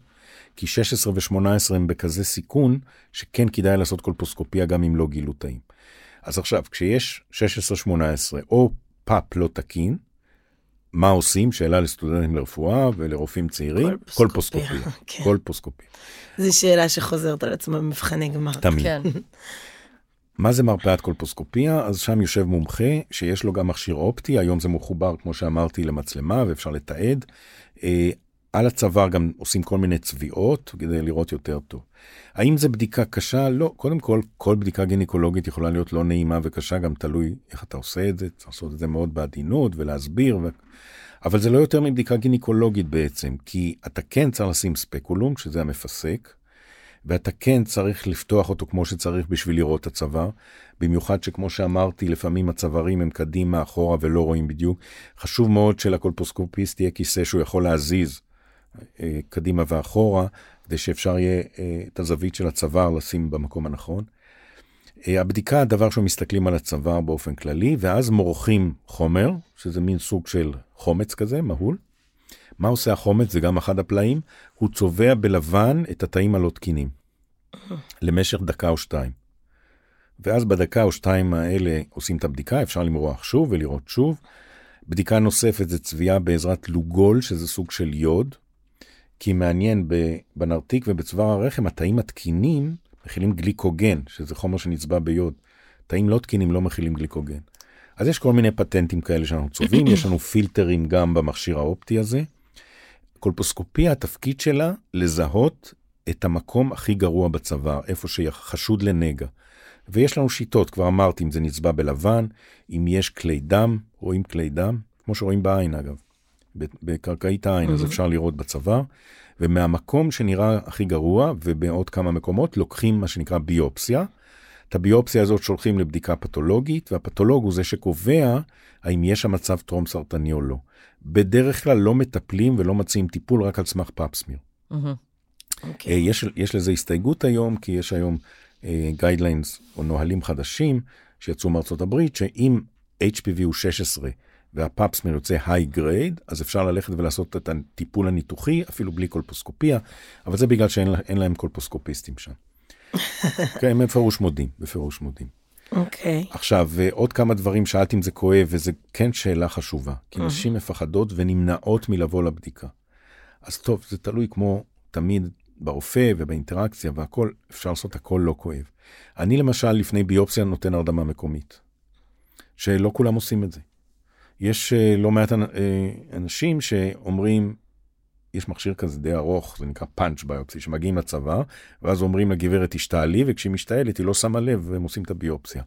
כי 16 ו-18 הם בכזה סיכון שכן כדאי לעשות קולפוסקופיה גם אם לא גילו תאים. אז עכשיו כשיש 16-18 או פאפ לא תקין, מה עושים? שאלה לסטודנטים לרפואה ולרופאים צעירים, קולפוסקופיה. כן. קולפוסקופיה. זו שאלה שחוזרת על עצמה במבחני גמר. תמיד. מה זה מרפאת קולפוסקופיה? אז שם יושב מומחה שיש לו גם מכשיר אופטי, היום זה מחובר, כמו שאמרתי, למצלמה ואפשר לתעד. אה, על הצוואר גם עושים כל מיני צביעות כדי לראות יותר טוב. האם זה בדיקה קשה? לא. קודם כל, כל בדיקה גינקולוגית יכולה להיות לא נעימה וקשה, גם תלוי איך אתה עושה את זה. צריך לעשות את זה מאוד בעדינות ולהסביר. ו... אבל זה לא יותר מבדיקה גינקולוגית בעצם, כי אתה כן צריך לשים ספקולום, שזה המפסק, ואתה כן צריך לפתוח אותו כמו שצריך בשביל לראות את הצוואר. במיוחד שכמו שאמרתי, לפעמים הצווארים הם קדימה, אחורה ולא רואים בדיוק. חשוב מאוד שלקולפוסקופיסט יהיה כיסא שהוא יכול להזיז אה, קדימה ואחורה, כדי שאפשר יהיה אה, את הזווית של הצוואר לשים במקום הנכון. אה, הבדיקה, הדבר שמסתכלים על הצוואר באופן כללי, ואז מורחים חומר, שזה מין סוג של חומץ כזה, מהול. מה עושה החומץ? זה גם אחד הפלאים, הוא צובע בלבן את התאים הלא תקינים, למשך דקה או שתיים. ואז בדקה או שתיים האלה עושים את הבדיקה, אפשר למרוח שוב ולראות שוב. בדיקה נוספת זה צביעה בעזרת לוגול, שזה סוג של יוד, כי מעניין, בנרתיק ובצוואר הרחם, התאים התקינים מכילים גליקוגן, שזה חומר שנצבע ביוד. תאים לא תקינים לא מכילים גליקוגן. אז יש כל מיני פטנטים כאלה שאנחנו צובעים, יש לנו פילטרים גם במכשיר האופטי הזה. קולפוסקופיה, התפקיד שלה לזהות את המקום הכי גרוע בצוואר, איפה שחשוד לנגע. ויש לנו שיטות, כבר אמרתי, אם זה נצבע בלבן, אם יש כלי דם, רואים כלי דם, כמו שרואים בעין אגב. בקרקעית העין, אז אפשר לראות בצוואר, ומהמקום שנראה הכי גרוע, ובעוד כמה מקומות, לוקחים מה שנקרא ביופסיה. את הביופסיה הזאת שולחים לבדיקה פתולוגית, והפתולוג הוא זה שקובע האם יש שם מצב טרום סרטני או לא. בדרך כלל לא מטפלים ולא מציעים טיפול רק על סמך פאפסמיר. Mm-hmm. Okay. יש, יש לזה הסתייגות היום, כי יש היום guidelines uh, או נהלים חדשים שיצאו מארצות הברית, שאם HPV הוא 16 והפאפסמיר יוצא high grade, אז אפשר ללכת ולעשות את הטיפול הניתוחי, אפילו בלי קולפוסקופיה, אבל זה בגלל שאין להם קולפוסקופיסטים שם. כן, הם בפירוש מודים, בפירוש מודים. אוקיי. Okay. עכשיו, עוד כמה דברים, שאלתי אם זה כואב, וזה כן שאלה חשובה, כי נשים מפחדות ונמנעות מלבוא לבדיקה. אז טוב, זה תלוי כמו תמיד ברופא ובאינטראקציה והכל, אפשר לעשות הכל לא כואב. אני למשל, לפני ביופסיה נותן הרדמה מקומית, שלא כולם עושים את זה. יש uh, לא מעט uh, אנשים שאומרים, יש מכשיר כזה די ארוך, זה נקרא פאנץ' ביופסי, שמגיעים לצבא, ואז אומרים לגברת תשתעלי, וכשהיא משתעלת היא לא שמה לב, והם עושים את הביופסיה.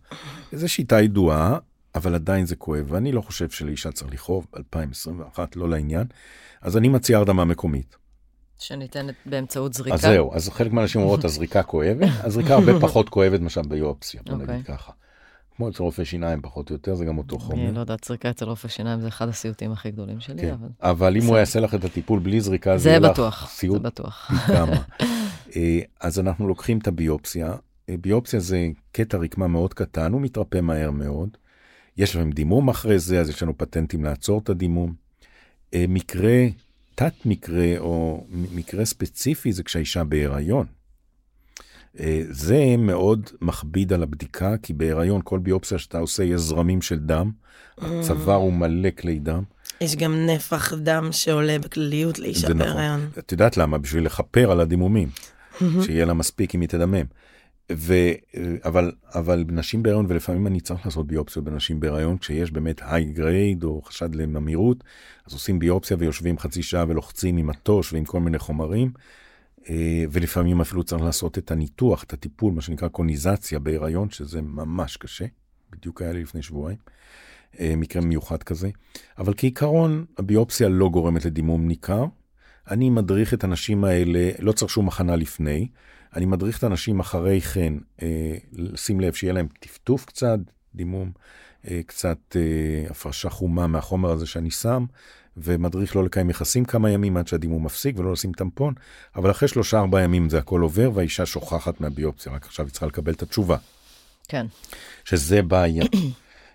זו שיטה ידועה, אבל עדיין זה כואב, ואני לא חושב שלאישה צריך לכאוב, 2021, לא לעניין. אז אני מציע הרדמה מקומית. שניתנת באמצעות זריקה? אז זהו, אז חלק מהאנשים אומרות, הזריקה כואבת, הזריקה הרבה פחות כואבת מאשר ביופסיה, בוא נגיד אוקיי. ככה. כמו אצל רופא שיניים פחות או יותר, זה גם אותו חומר. אני לא יודעת, זריקה אצל רופא שיניים זה אחד הסיוטים הכי גדולים שלי, כן. אבל... אבל אם הוא יעשה לך את הטיפול בלי זריקה, זה יהיה לך סיוט. זה בטוח. אה, אז אנחנו לוקחים את הביופסיה. אה, ביופסיה זה קטע רקמה מאוד קטן, הוא מתרפא מהר מאוד. יש להם דימום אחרי זה, אז יש לנו פטנטים לעצור את הדימום. אה, מקרה, תת מקרה או מקרה ספציפי זה כשהאישה בהיריון. אה, זה מאוד מכביד על הבדיקה, כי בהיריון כל ביופסיה שאתה עושה יש זרמים של דם, הצוואר הוא מלא כלי דם. יש גם נפח דם שעולה בכלליות לאישה נכון. בהיריון. נכון. את יודעת למה? בשביל לכפר על הדימומים, שיהיה לה מספיק אם היא תדמם. ו... אבל, אבל נשים בהיריון, ולפעמים אני צריך לעשות ביופסיות בנשים בהיריון, כשיש באמת היי גרייד או חשד לממירות, אז עושים ביופסיה ויושבים חצי שעה ולוחצים עם מטוש ועם כל מיני חומרים. אה, ולפעמים אפילו צריך לעשות את הניתוח, את הטיפול, מה שנקרא קוניזציה בהיריון, שזה ממש קשה, בדיוק היה לי לפני שבועיים, אה, מקרה מיוחד כזה, אבל כעיקרון הביופסיה לא גורמת לדימום ניכר. אני מדריך את הנשים האלה, לא צריך שום הכנה לפני, אני מדריך את הנשים אחרי כן, אה, לשים לב שיהיה להם טפטוף קצת, דימום, קצת הפרשה חומה מהחומר הזה שאני שם, ומדריך לא לקיים יחסים כמה ימים עד שהדימום מפסיק ולא לשים טמפון, אבל אחרי שלושה ארבעה ימים זה הכל עובר והאישה שוכחת מהביופסיה, רק עכשיו היא צריכה לקבל את התשובה. כן. שזה בעיה.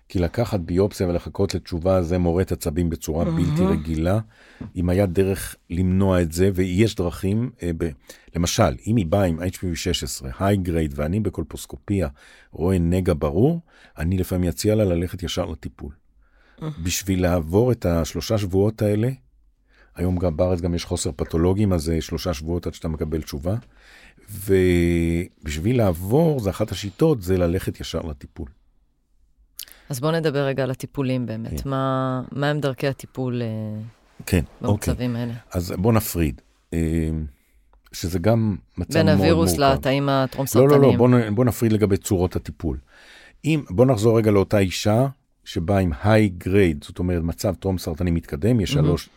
כי לקחת ביופסיה ולחכות לתשובה זה מורט עצבים בצורה בלתי רגילה. אם היה דרך למנוע את זה, ויש דרכים, אה, ב... למשל, אם היא באה עם HPV 16, היי גרייד, ואני בקולפוסקופיה רואה נגע ברור, אני לפעמים אציע לה ללכת ישר לטיפול. בשביל לעבור את השלושה שבועות האלה, היום גם בארץ גם יש חוסר פתולוגים, אז זה שלושה שבועות עד שאתה מקבל תשובה. ובשביל לעבור, זה אחת השיטות, זה ללכת ישר לטיפול. אז בואו נדבר רגע על הטיפולים באמת. כן. מה, מה הם דרכי הטיפול אה, כן, אוקיי. במצבים האלה? אז בוא נפריד. אה, שזה גם מצב בין מאוד מורכב. הווירוס לתאים לא, הטרום-סרטניים. לא, לא, בוא, נ- בוא נפריד לגבי צורות הטיפול. אם, בוא נחזור רגע לאותה אישה שבאה עם high grade, זאת אומרת מצב טרום סרטני מתקדם, יש Mm-hmm. שלוש,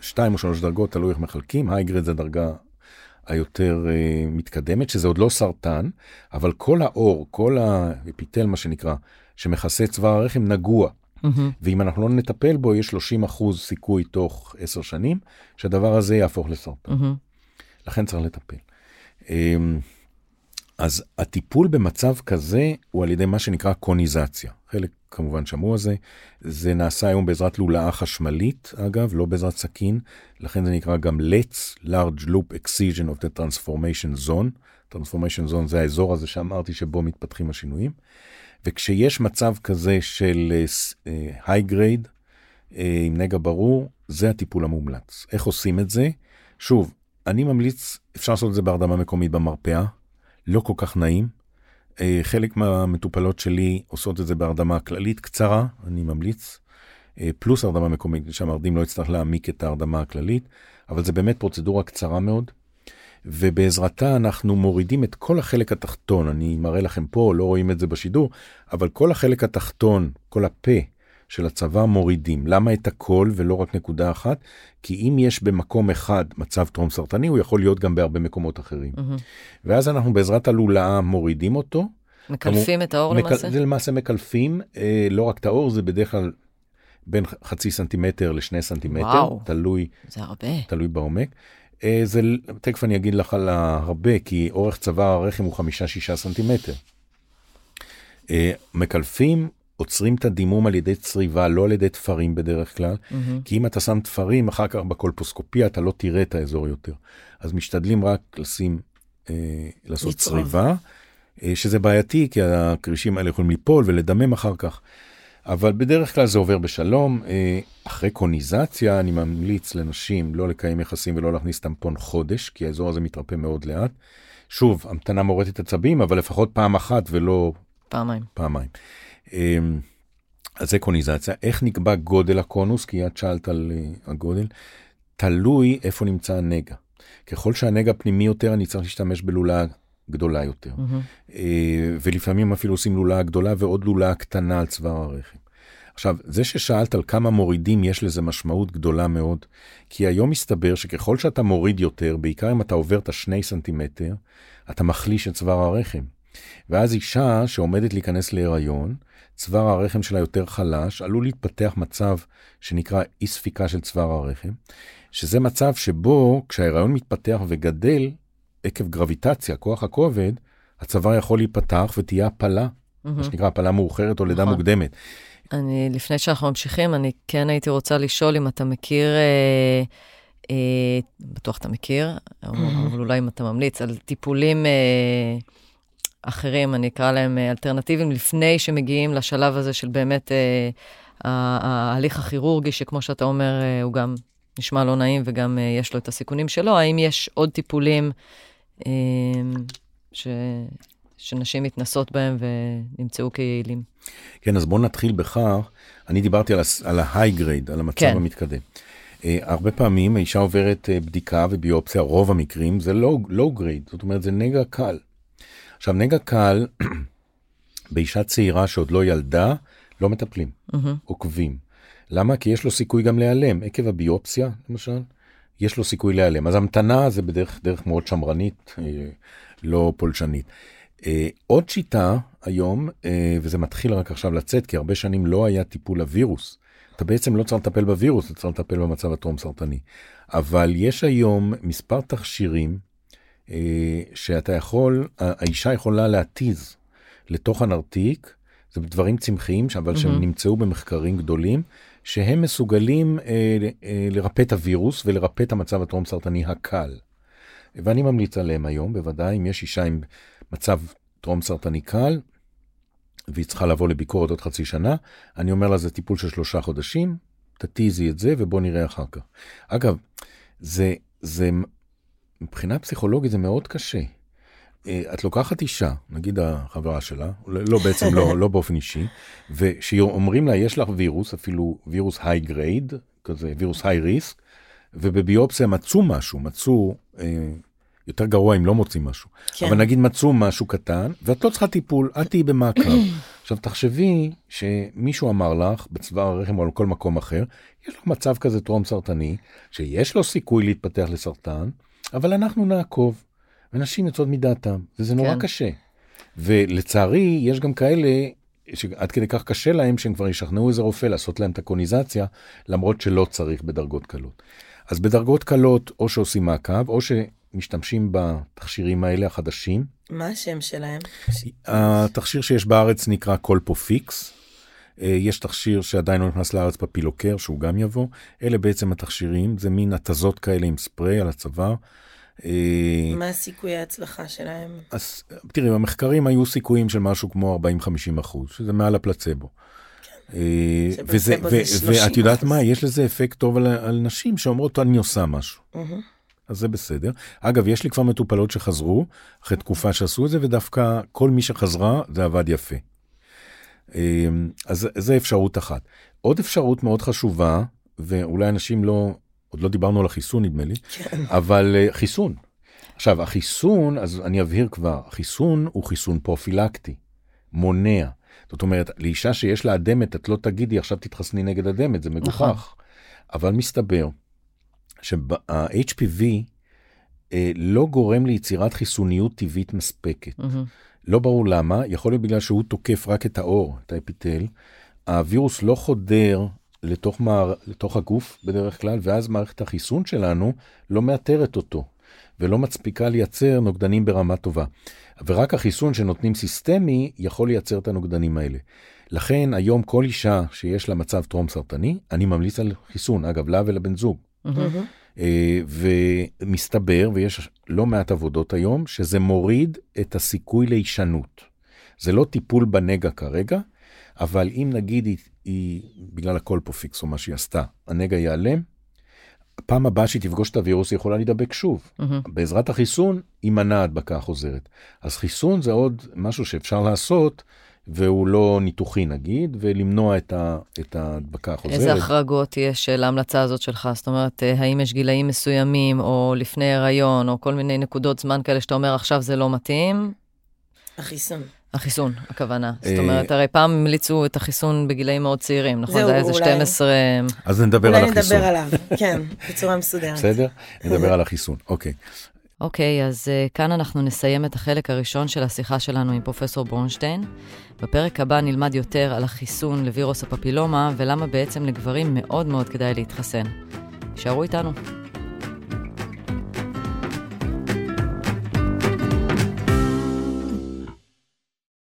שתיים או שלוש דרגות, תלוי איך מחלקים, high grade זה הדרגה היותר uh, מתקדמת, שזה עוד לא סרטן, אבל כל העור, כל האפיתל, מה שנקרא, שמכסה צוואר הרחם, נגוע. Mm-hmm. ואם אנחנו לא נטפל בו, יש 30 אחוז סיכוי תוך 10 שנים, שהדבר הזה יהפוך לסרטן. Mm-hmm. לכן צריך לטפל. אמ, אז הטיפול במצב כזה הוא על ידי מה שנקרא קוניזציה. חלק כמובן שמעו על זה. זה נעשה היום בעזרת לולאה חשמלית, אגב, לא בעזרת סכין, לכן זה נקרא גם LETS, Large Loop Excision of the Transformation Zone. Transformation Zone זה האזור הזה שאמרתי שבו מתפתחים השינויים. וכשיש מצב כזה של היי גרייד, עם נגע ברור, זה הטיפול המומלץ. איך עושים את זה? שוב, אני ממליץ, אפשר לעשות את זה בהרדמה מקומית במרפאה, לא כל כך נעים. אה, חלק מהמטופלות שלי עושות את זה בהרדמה כללית קצרה, אני ממליץ, אה, פלוס הרדמה מקומית, שהמרדים לא יצטרך להעמיק את ההרדמה הכללית, אבל זה באמת פרוצדורה קצרה מאוד, ובעזרתה אנחנו מורידים את כל החלק התחתון, אני מראה לכם פה, לא רואים את זה בשידור, אבל כל החלק התחתון, כל הפה של הצבא מורידים. למה את הכל ולא רק נקודה אחת? כי אם יש במקום אחד מצב טרום סרטני, הוא יכול להיות גם בהרבה מקומות אחרים. מהמם. ואז אנחנו בעזרת הלולאה מורידים אותו. מקלפים את האור מקל- למעשה? זה למעשה מקלפים, אה, לא רק את האור, זה בדרך כלל בין חצי סנטימטר לשני סנטימטר, וואו. תלוי, זה הרבה. תלוי בעומק. אה, זה, תכף אני אגיד לך על הרבה, כי אורך צוואר הרחם הוא חמישה-שישה סנטימטר. אה, מקלפים, עוצרים את הדימום על ידי צריבה, לא על ידי תפרים בדרך כלל, מהמם. כי אם אתה שם תפרים, אחר כך בקולפוסקופיה אתה לא תראה את האזור יותר. אז משתדלים רק לשים, אה, לעשות לצרוב. צריבה, אה, שזה בעייתי, כי הכרישים האלה יכולים ליפול ולדמם אחר כך. אבל בדרך כלל זה עובר בשלום. אה, אחרי קוניזציה אני ממליץ לנשים לא לקיים יחסים ולא להכניס טמפון חודש, כי האזור הזה מתרפא מאוד לאט. שוב, המתנה מורטת עצבים, אבל לפחות פעם אחת ולא פעמיים. פעמיים. אמ, אז זה קוניזציה. איך נקבע גודל הקונוס? כי את שאלת על אה, הגודל. תלוי איפה נמצא הנגע. ככל שהנגע פנימי יותר, אני צריך להשתמש בלולאה גדולה יותר. אה, ולפעמים אפילו עושים לולאה גדולה ועוד לולאה קטנה על צוואר הרחם. עכשיו, זה ששאלת על כמה מורידים, יש לזה משמעות גדולה מאוד, כי היום מסתבר שככל שאתה מוריד יותר, בעיקר אם אתה עובר את השני סנטימטר, אתה מחליש את צוואר הרחם. ואז אישה שעומדת להיכנס להיריון, צוואר הרחם שלה יותר חלש, עלול להתפתח מצב שנקרא אי ספיקה של צוואר הרחם, שזה מצב שבו כשההיריון מתפתח וגדל, עקב גרביטציה, כוח הכובד, הצוואר יכול להיפתח ותהיה הפלה, מהמם. מה שנקרא הפלה מאוחרת או לידה נכון. מוקדמת. אני, לפני שאנחנו ממשיכים, אני כן הייתי רוצה לשאול אם אתה מכיר, אה, אה, בטוח אתה מכיר, אבל אבל אולי אם אתה ממליץ, על טיפולים אה, אחרים, אני אקרא להם אה, אלטרנטיביים, לפני שמגיעים לשלב הזה של באמת אה, ההליך הכירורגי, שכמו שאתה אומר, אה, הוא גם נשמע לא נעים וגם יש לו את הסיכונים שלו, האם יש עוד טיפולים ש... שנשים מתנסות בהם ונמצאו כיעילים? כן, אז בואו נתחיל בכך, אני דיברתי על ה-high grade, על המצב כן. המתקדם. Uh, הרבה פעמים האישה עוברת uh, בדיקה וביופסיה, רוב המקרים זה low, low grade, זאת אומרת זה נגע קל. עכשיו נגע קל, באישה צעירה שעוד לא ילדה, לא מטפלים, Mm-hmm. עוקבים. למה? כי יש לו סיכוי גם להיעלם, עקב הביופסיה, למשל, יש לו סיכוי להיעלם. אז המתנה זה בדרך דרך מאוד שמרנית, אה, לא פולשנית. אה, עוד שיטה היום, אה, וזה מתחיל רק עכשיו לצאת, כי הרבה שנים לא היה טיפול לווירוס. אתה בעצם לא צריך לטפל בווירוס, אתה צריך לטפל במצב הטרום סרטני. אבל יש היום מספר תכשירים שאתה יכול, האישה יכולה להתיז לתוך הנרתיק, זה דברים צמחיים, אבל שהם מהמם. נמצאו במחקרים גדולים, שהם מסוגלים אה, אה, לרפא את הווירוס ולרפא את המצב הטרום סרטני הקל. ואני ממליץ עליהם היום, בוודאי, אם יש אישה עם מצב טרום סרטני קל, והיא צריכה לבוא לביקורת עוד חצי שנה, אני אומר לה זה טיפול של שלושה חודשים, תתיזי את זה ובוא נראה אחר כך. אגב, זה, זה, מבחינה פסיכולוגית זה מאוד קשה. אה, את לוקחת אישה, נגיד החברה שלה, לא בעצם לא, לא באופן אישי, ושאומרים לה יש לך וירוס, אפילו וירוס היי גרייד, כזה וירוס היי ריסק, ובביופסיה מצאו משהו, מצאו, אה, יותר גרוע אם לא מוצאים משהו, כן. אבל נגיד מצאו משהו קטן, ואת לא צריכה טיפול, את תהיי במעקב. עכשיו תחשבי שמישהו אמר לך בצוואר הרחם או על כל מקום אחר, יש לך מצב כזה טרום סרטני, שיש לו סיכוי להתפתח לסרטן, אבל אנחנו נעקוב. ונשים יוצאות מדעתם, וזה נורא כן. קשה. ולצערי, יש גם כאלה שעד כדי כך קשה להם שהם כבר ישכנעו איזה רופא לעשות להם את הקוניזציה, למרות שלא צריך בדרגות קלות. אז בדרגות קלות, או שעושים מעקב, או שמשתמשים בתכשירים האלה החדשים. מה השם שלהם? התכשיר שיש בארץ נקרא קולפופיקס. אה, יש תכשיר שעדיין לא נכנס לארץ פפילוקר, שהוא גם יבוא. אלה בעצם התכשירים, זה מין התזות כאלה עם ספרי על הצוואר. אה, מה הסיכוי ההצלחה שלהם? אז תראי, במחקרים היו סיכויים של משהו כמו 40-50 אחוז, שזה מעל הפלצבו. אה, וזה, ו- 30 ואת יודעת. מה, יש לזה אפקט טוב על, על נשים שאומרות, אני עושה משהו. אז זה בסדר. אגב, יש לי כבר מטופלות שחזרו אחרי תקופה שעשו את זה, ודווקא כל מי שחזרה, זה עבד יפה. אה, אז זה אפשרות אחת. עוד אפשרות מאוד חשובה, ואולי אנשים לא, עוד לא דיברנו על החיסון נדמה לי, כן. אבל אה, חיסון. עכשיו, החיסון, אז אני אבהיר כבר, החיסון הוא חיסון פרופילקטי, מונע. זאת אומרת, לאישה שיש לה אדמת, את לא תגידי עכשיו תתחסני נגד אדמת, זה מגוחך. נכון. אבל מסתבר שה-HPV אה, לא גורם ליצירת חיסוניות טבעית מספקת. מהמם. לא ברור למה, יכול להיות בגלל שהוא תוקף רק את האור, את האפיטל. הווירוס לא חודר לתוך, מער, לתוך הגוף בדרך כלל, ואז מערכת החיסון שלנו לא מאתרת אותו, ולא מצפיקה לייצר נוגדנים ברמה טובה. ורק החיסון שנותנים סיסטמי יכול לייצר את הנוגדנים האלה. לכן היום כל אישה שיש לה מצב טרום סרטני, אני ממליץ על חיסון, אגב, לה ולבן זוג. מהמם. אה, ומסתבר, ויש לא מעט עבודות היום, שזה מוריד את הסיכוי להישנות. זה לא טיפול בנגע כרגע, אבל אם נגיד היא, היא בגלל הקולפופיקס או מה שהיא עשתה, הנגע ייעלם, הפעם הבאה שהיא תפגוש את הווירוס היא יכולה להידבק שוב. Mm-hmm. בעזרת החיסון יימנע הדבקה חוזרת. אז חיסון זה עוד משהו שאפשר לעשות, והוא לא ניתוחי נגיד, ולמנוע את, ה, את ההדבקה החוזרת. איזה החרגות יש אה, להמלצה הזאת שלך? זאת אומרת, אה, האם יש גילאים מסוימים, או לפני הריון, או כל מיני נקודות זמן כאלה שאתה אומר, עכשיו זה לא מתאים? החיסון. החיסון, הכוונה. זאת אה, אומרת, הרי פעם המליצו את החיסון בגילאים מאוד צעירים, נכון? זהו, זה היה איזה אולי. 12... אז נדבר על אולי החיסון. נדבר עליו, כן, בצורה מסודרת. בסדר? נדבר על החיסון, אוקיי. אוקיי, אז uh, כאן אנחנו נסיים את החלק הראשון של השיחה שלנו עם פרופסור ברונשטיין. בפרק הבא נלמד יותר על החיסון לווירוס הפפילומה ולמה בעצם לגברים מאוד מאוד כדאי להתחסן. שערו איתנו.